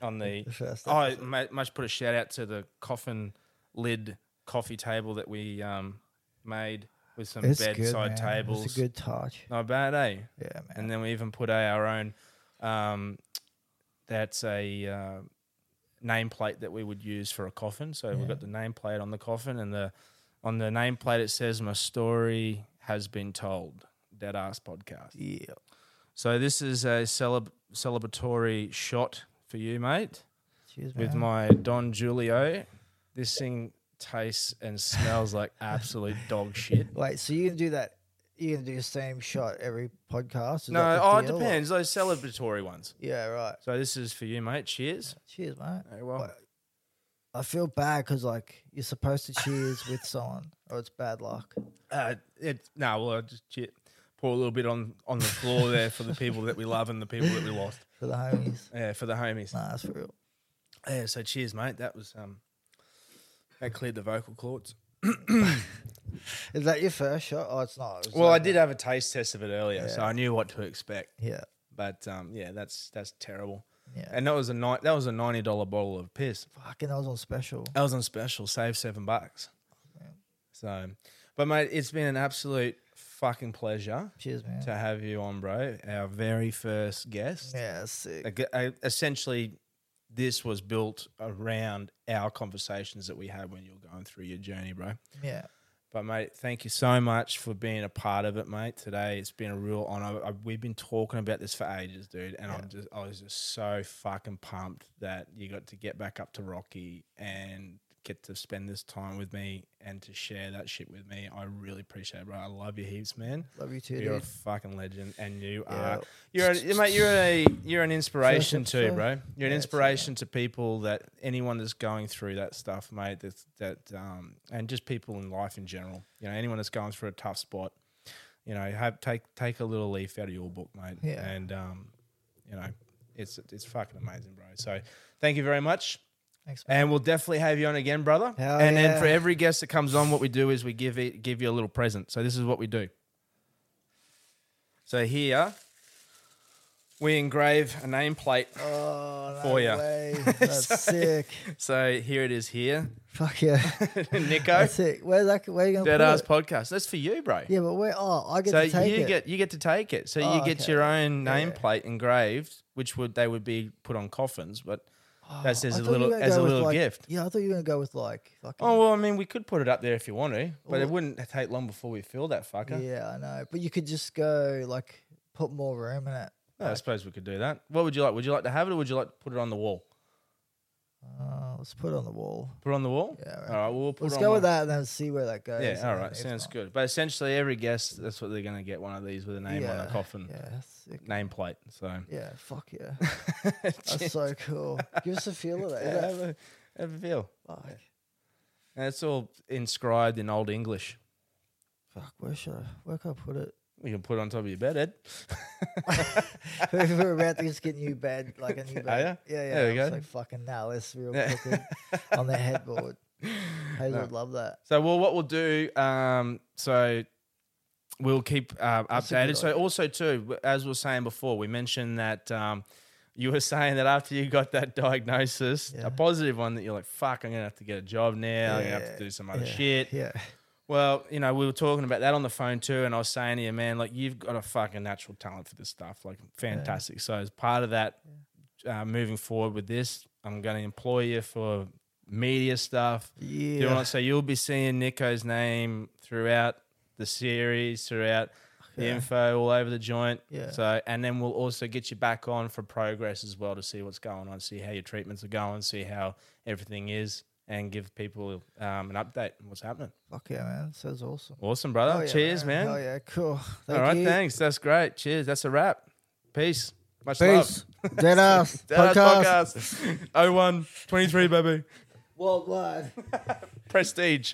on the. [laughs] the. Oh, I must put a shout out to the coffin lid coffee table that we um, made with some it's good, bedside man. tables. It's a good touch. Not bad, eh? Yeah, man. and then we even put our own um, that's a uh, nameplate that we would use for a coffin. So we've got the nameplate on the coffin and the on the nameplate it says my story has been told. Deadass podcast. Yeah. so this is a celeb- celebratory shot for you mate. Cheers, with my don julio. This thing tastes and smells like absolute dog shit. [laughs] Wait, so you can do that? You can do the same shot every podcast? Is no the oh it deal, or- depends those celebratory ones Yeah, right. so this is for you mate cheers Cheers, mate. Very well. I feel bad because like you're supposed to cheers with someone, or it's bad luck. Uh, it no, well, I just che- pour a little bit on on the floor there for the people that we love and the people that we lost. For the homies. Yeah, for the homies. Nah, that's for real. Yeah, so cheers, mate. That was um, that cleared the vocal cords. [coughs] Is that your first shot? Oh, it's not. It's Well, I like- did have a taste test of it earlier, so I knew what to expect. Yeah, But um, yeah, that's that's terrible. yeah. And that was a ni- that was a ninety dollar bottle of piss. Fucking, that was on special. That was on special, save seven bucks. Yeah. So, but mate, it's been an absolute fucking pleasure Cheers, man. to have you on, bro. Our very first guest. Yeah, sick. Like, uh, essentially, this was built around our conversations that we had when you were going through your journey, bro. Yeah, But mate, thank you so much for being a part of it, mate. Today it's been a real honor. I, we've been talking about this for ages, dude, and Yeah. I'm just I was just so fucking pumped that you got to get back up to Rocky and get to spend this time with me and to share that shit with me. I really appreciate it, bro. I love you heaps, man. love you too, You're a fucking legend, and you Yeah. are you're a, mate. You're a you're an inspiration too, bro. You're an Yeah, inspiration to people that anyone that's going through that stuff, mate. That that um and just people in life in general. You know, anyone that's going through a tough spot. You know, have take take a little leaf out of your book, mate. Yeah. And um, you know, it's it's fucking amazing, bro. So thank you very much. Thanks, man. And we'll definitely have you on again, brother. Hell and then for every guest that comes on, what we do is we give it, give you a little present. So this is what we do. So here we engrave a nameplate. Oh, no for ya. way. [laughs] That's sick. So here it is here. Fuck yeah. [laughs] Nicko, That's it. Where's that? Where are you gonna Dead put Ass it? Podcast. That's for you, bro. Yeah, but where? Oh, I get so to take you it. get you get to take it. So you Oh, get okay. your own Yeah, yeah. nameplate engraved, which would they would be put on coffins, but that's as I a thought you little were gonna as a go with, little like- gift. Yeah, I thought you were gonna go with like fucking. Oh well, I mean, we could put it up there if you want to, but it Well- wouldn't take long before we fill that fucker. Yeah, I know. But you could just go like put more room in it. I suppose we could do that. What would you like? Would you like to have it, or would you like to put it on the wall? Uh, let's put it on the wall. Put it on the wall. Yeah, right. All right. Well, we'll put Let's it on go with one- that and then see where that goes. Yeah. and All then right. if Sounds not- good. But essentially, every guest, that's what they're going to get. One of these with a name on Yeah, the coffin Yeah, that's sick. nameplate. So Yeah, fuck yeah. [laughs] That's so cool. Give us a feel of that. Yeah, have, a, have a feel. fuck. And it's all inscribed in Old English. Fuck, where should I where can I put it? You can put it on top of your bed, Ed. [laughs] We're about to just get a new bed, like a new bed. Are ya? Yeah, yeah. There we go. Like fucking now, let's real Yeah. on the [laughs] headboard. Hazel would love that. So, well, what we'll do, um, so we'll keep uh, updated. So, also too, as we were saying before, we mentioned that um, you were [laughs] saying that after you got that diagnosis, Yeah. a positive one, that you're like, "Fuck, I'm gonna have to get a job now. I'm gonna have to do some other yeah, shit." Yeah. Well, you know, we were talking about that on the phone too, and I was saying to you, man, like you've got a fucking natural talent for this stuff, like fantastic. So as part of that, uh, moving forward with this, I'm going to employ you for media stuff. Yeah. You so you'll be seeing Nicko's name throughout the series, throughout the Okay. info all over the joint. Yeah. So and then we'll also get you back on for progress as well to see what's going on, see how your treatments are going, see how everything is, and give people um, an update on what's happening. Fuck yeah, man. Sounds awesome. Awesome, brother. Yeah, Cheers, man. Oh yeah, cool. Thank All right, you. thanks. That's great. Cheers. That's a wrap. Peace. Much Peace. Dead [laughs] ass love. podcast. Podcast. [laughs] 01 23, baby. Worldwide. [laughs] Prestige.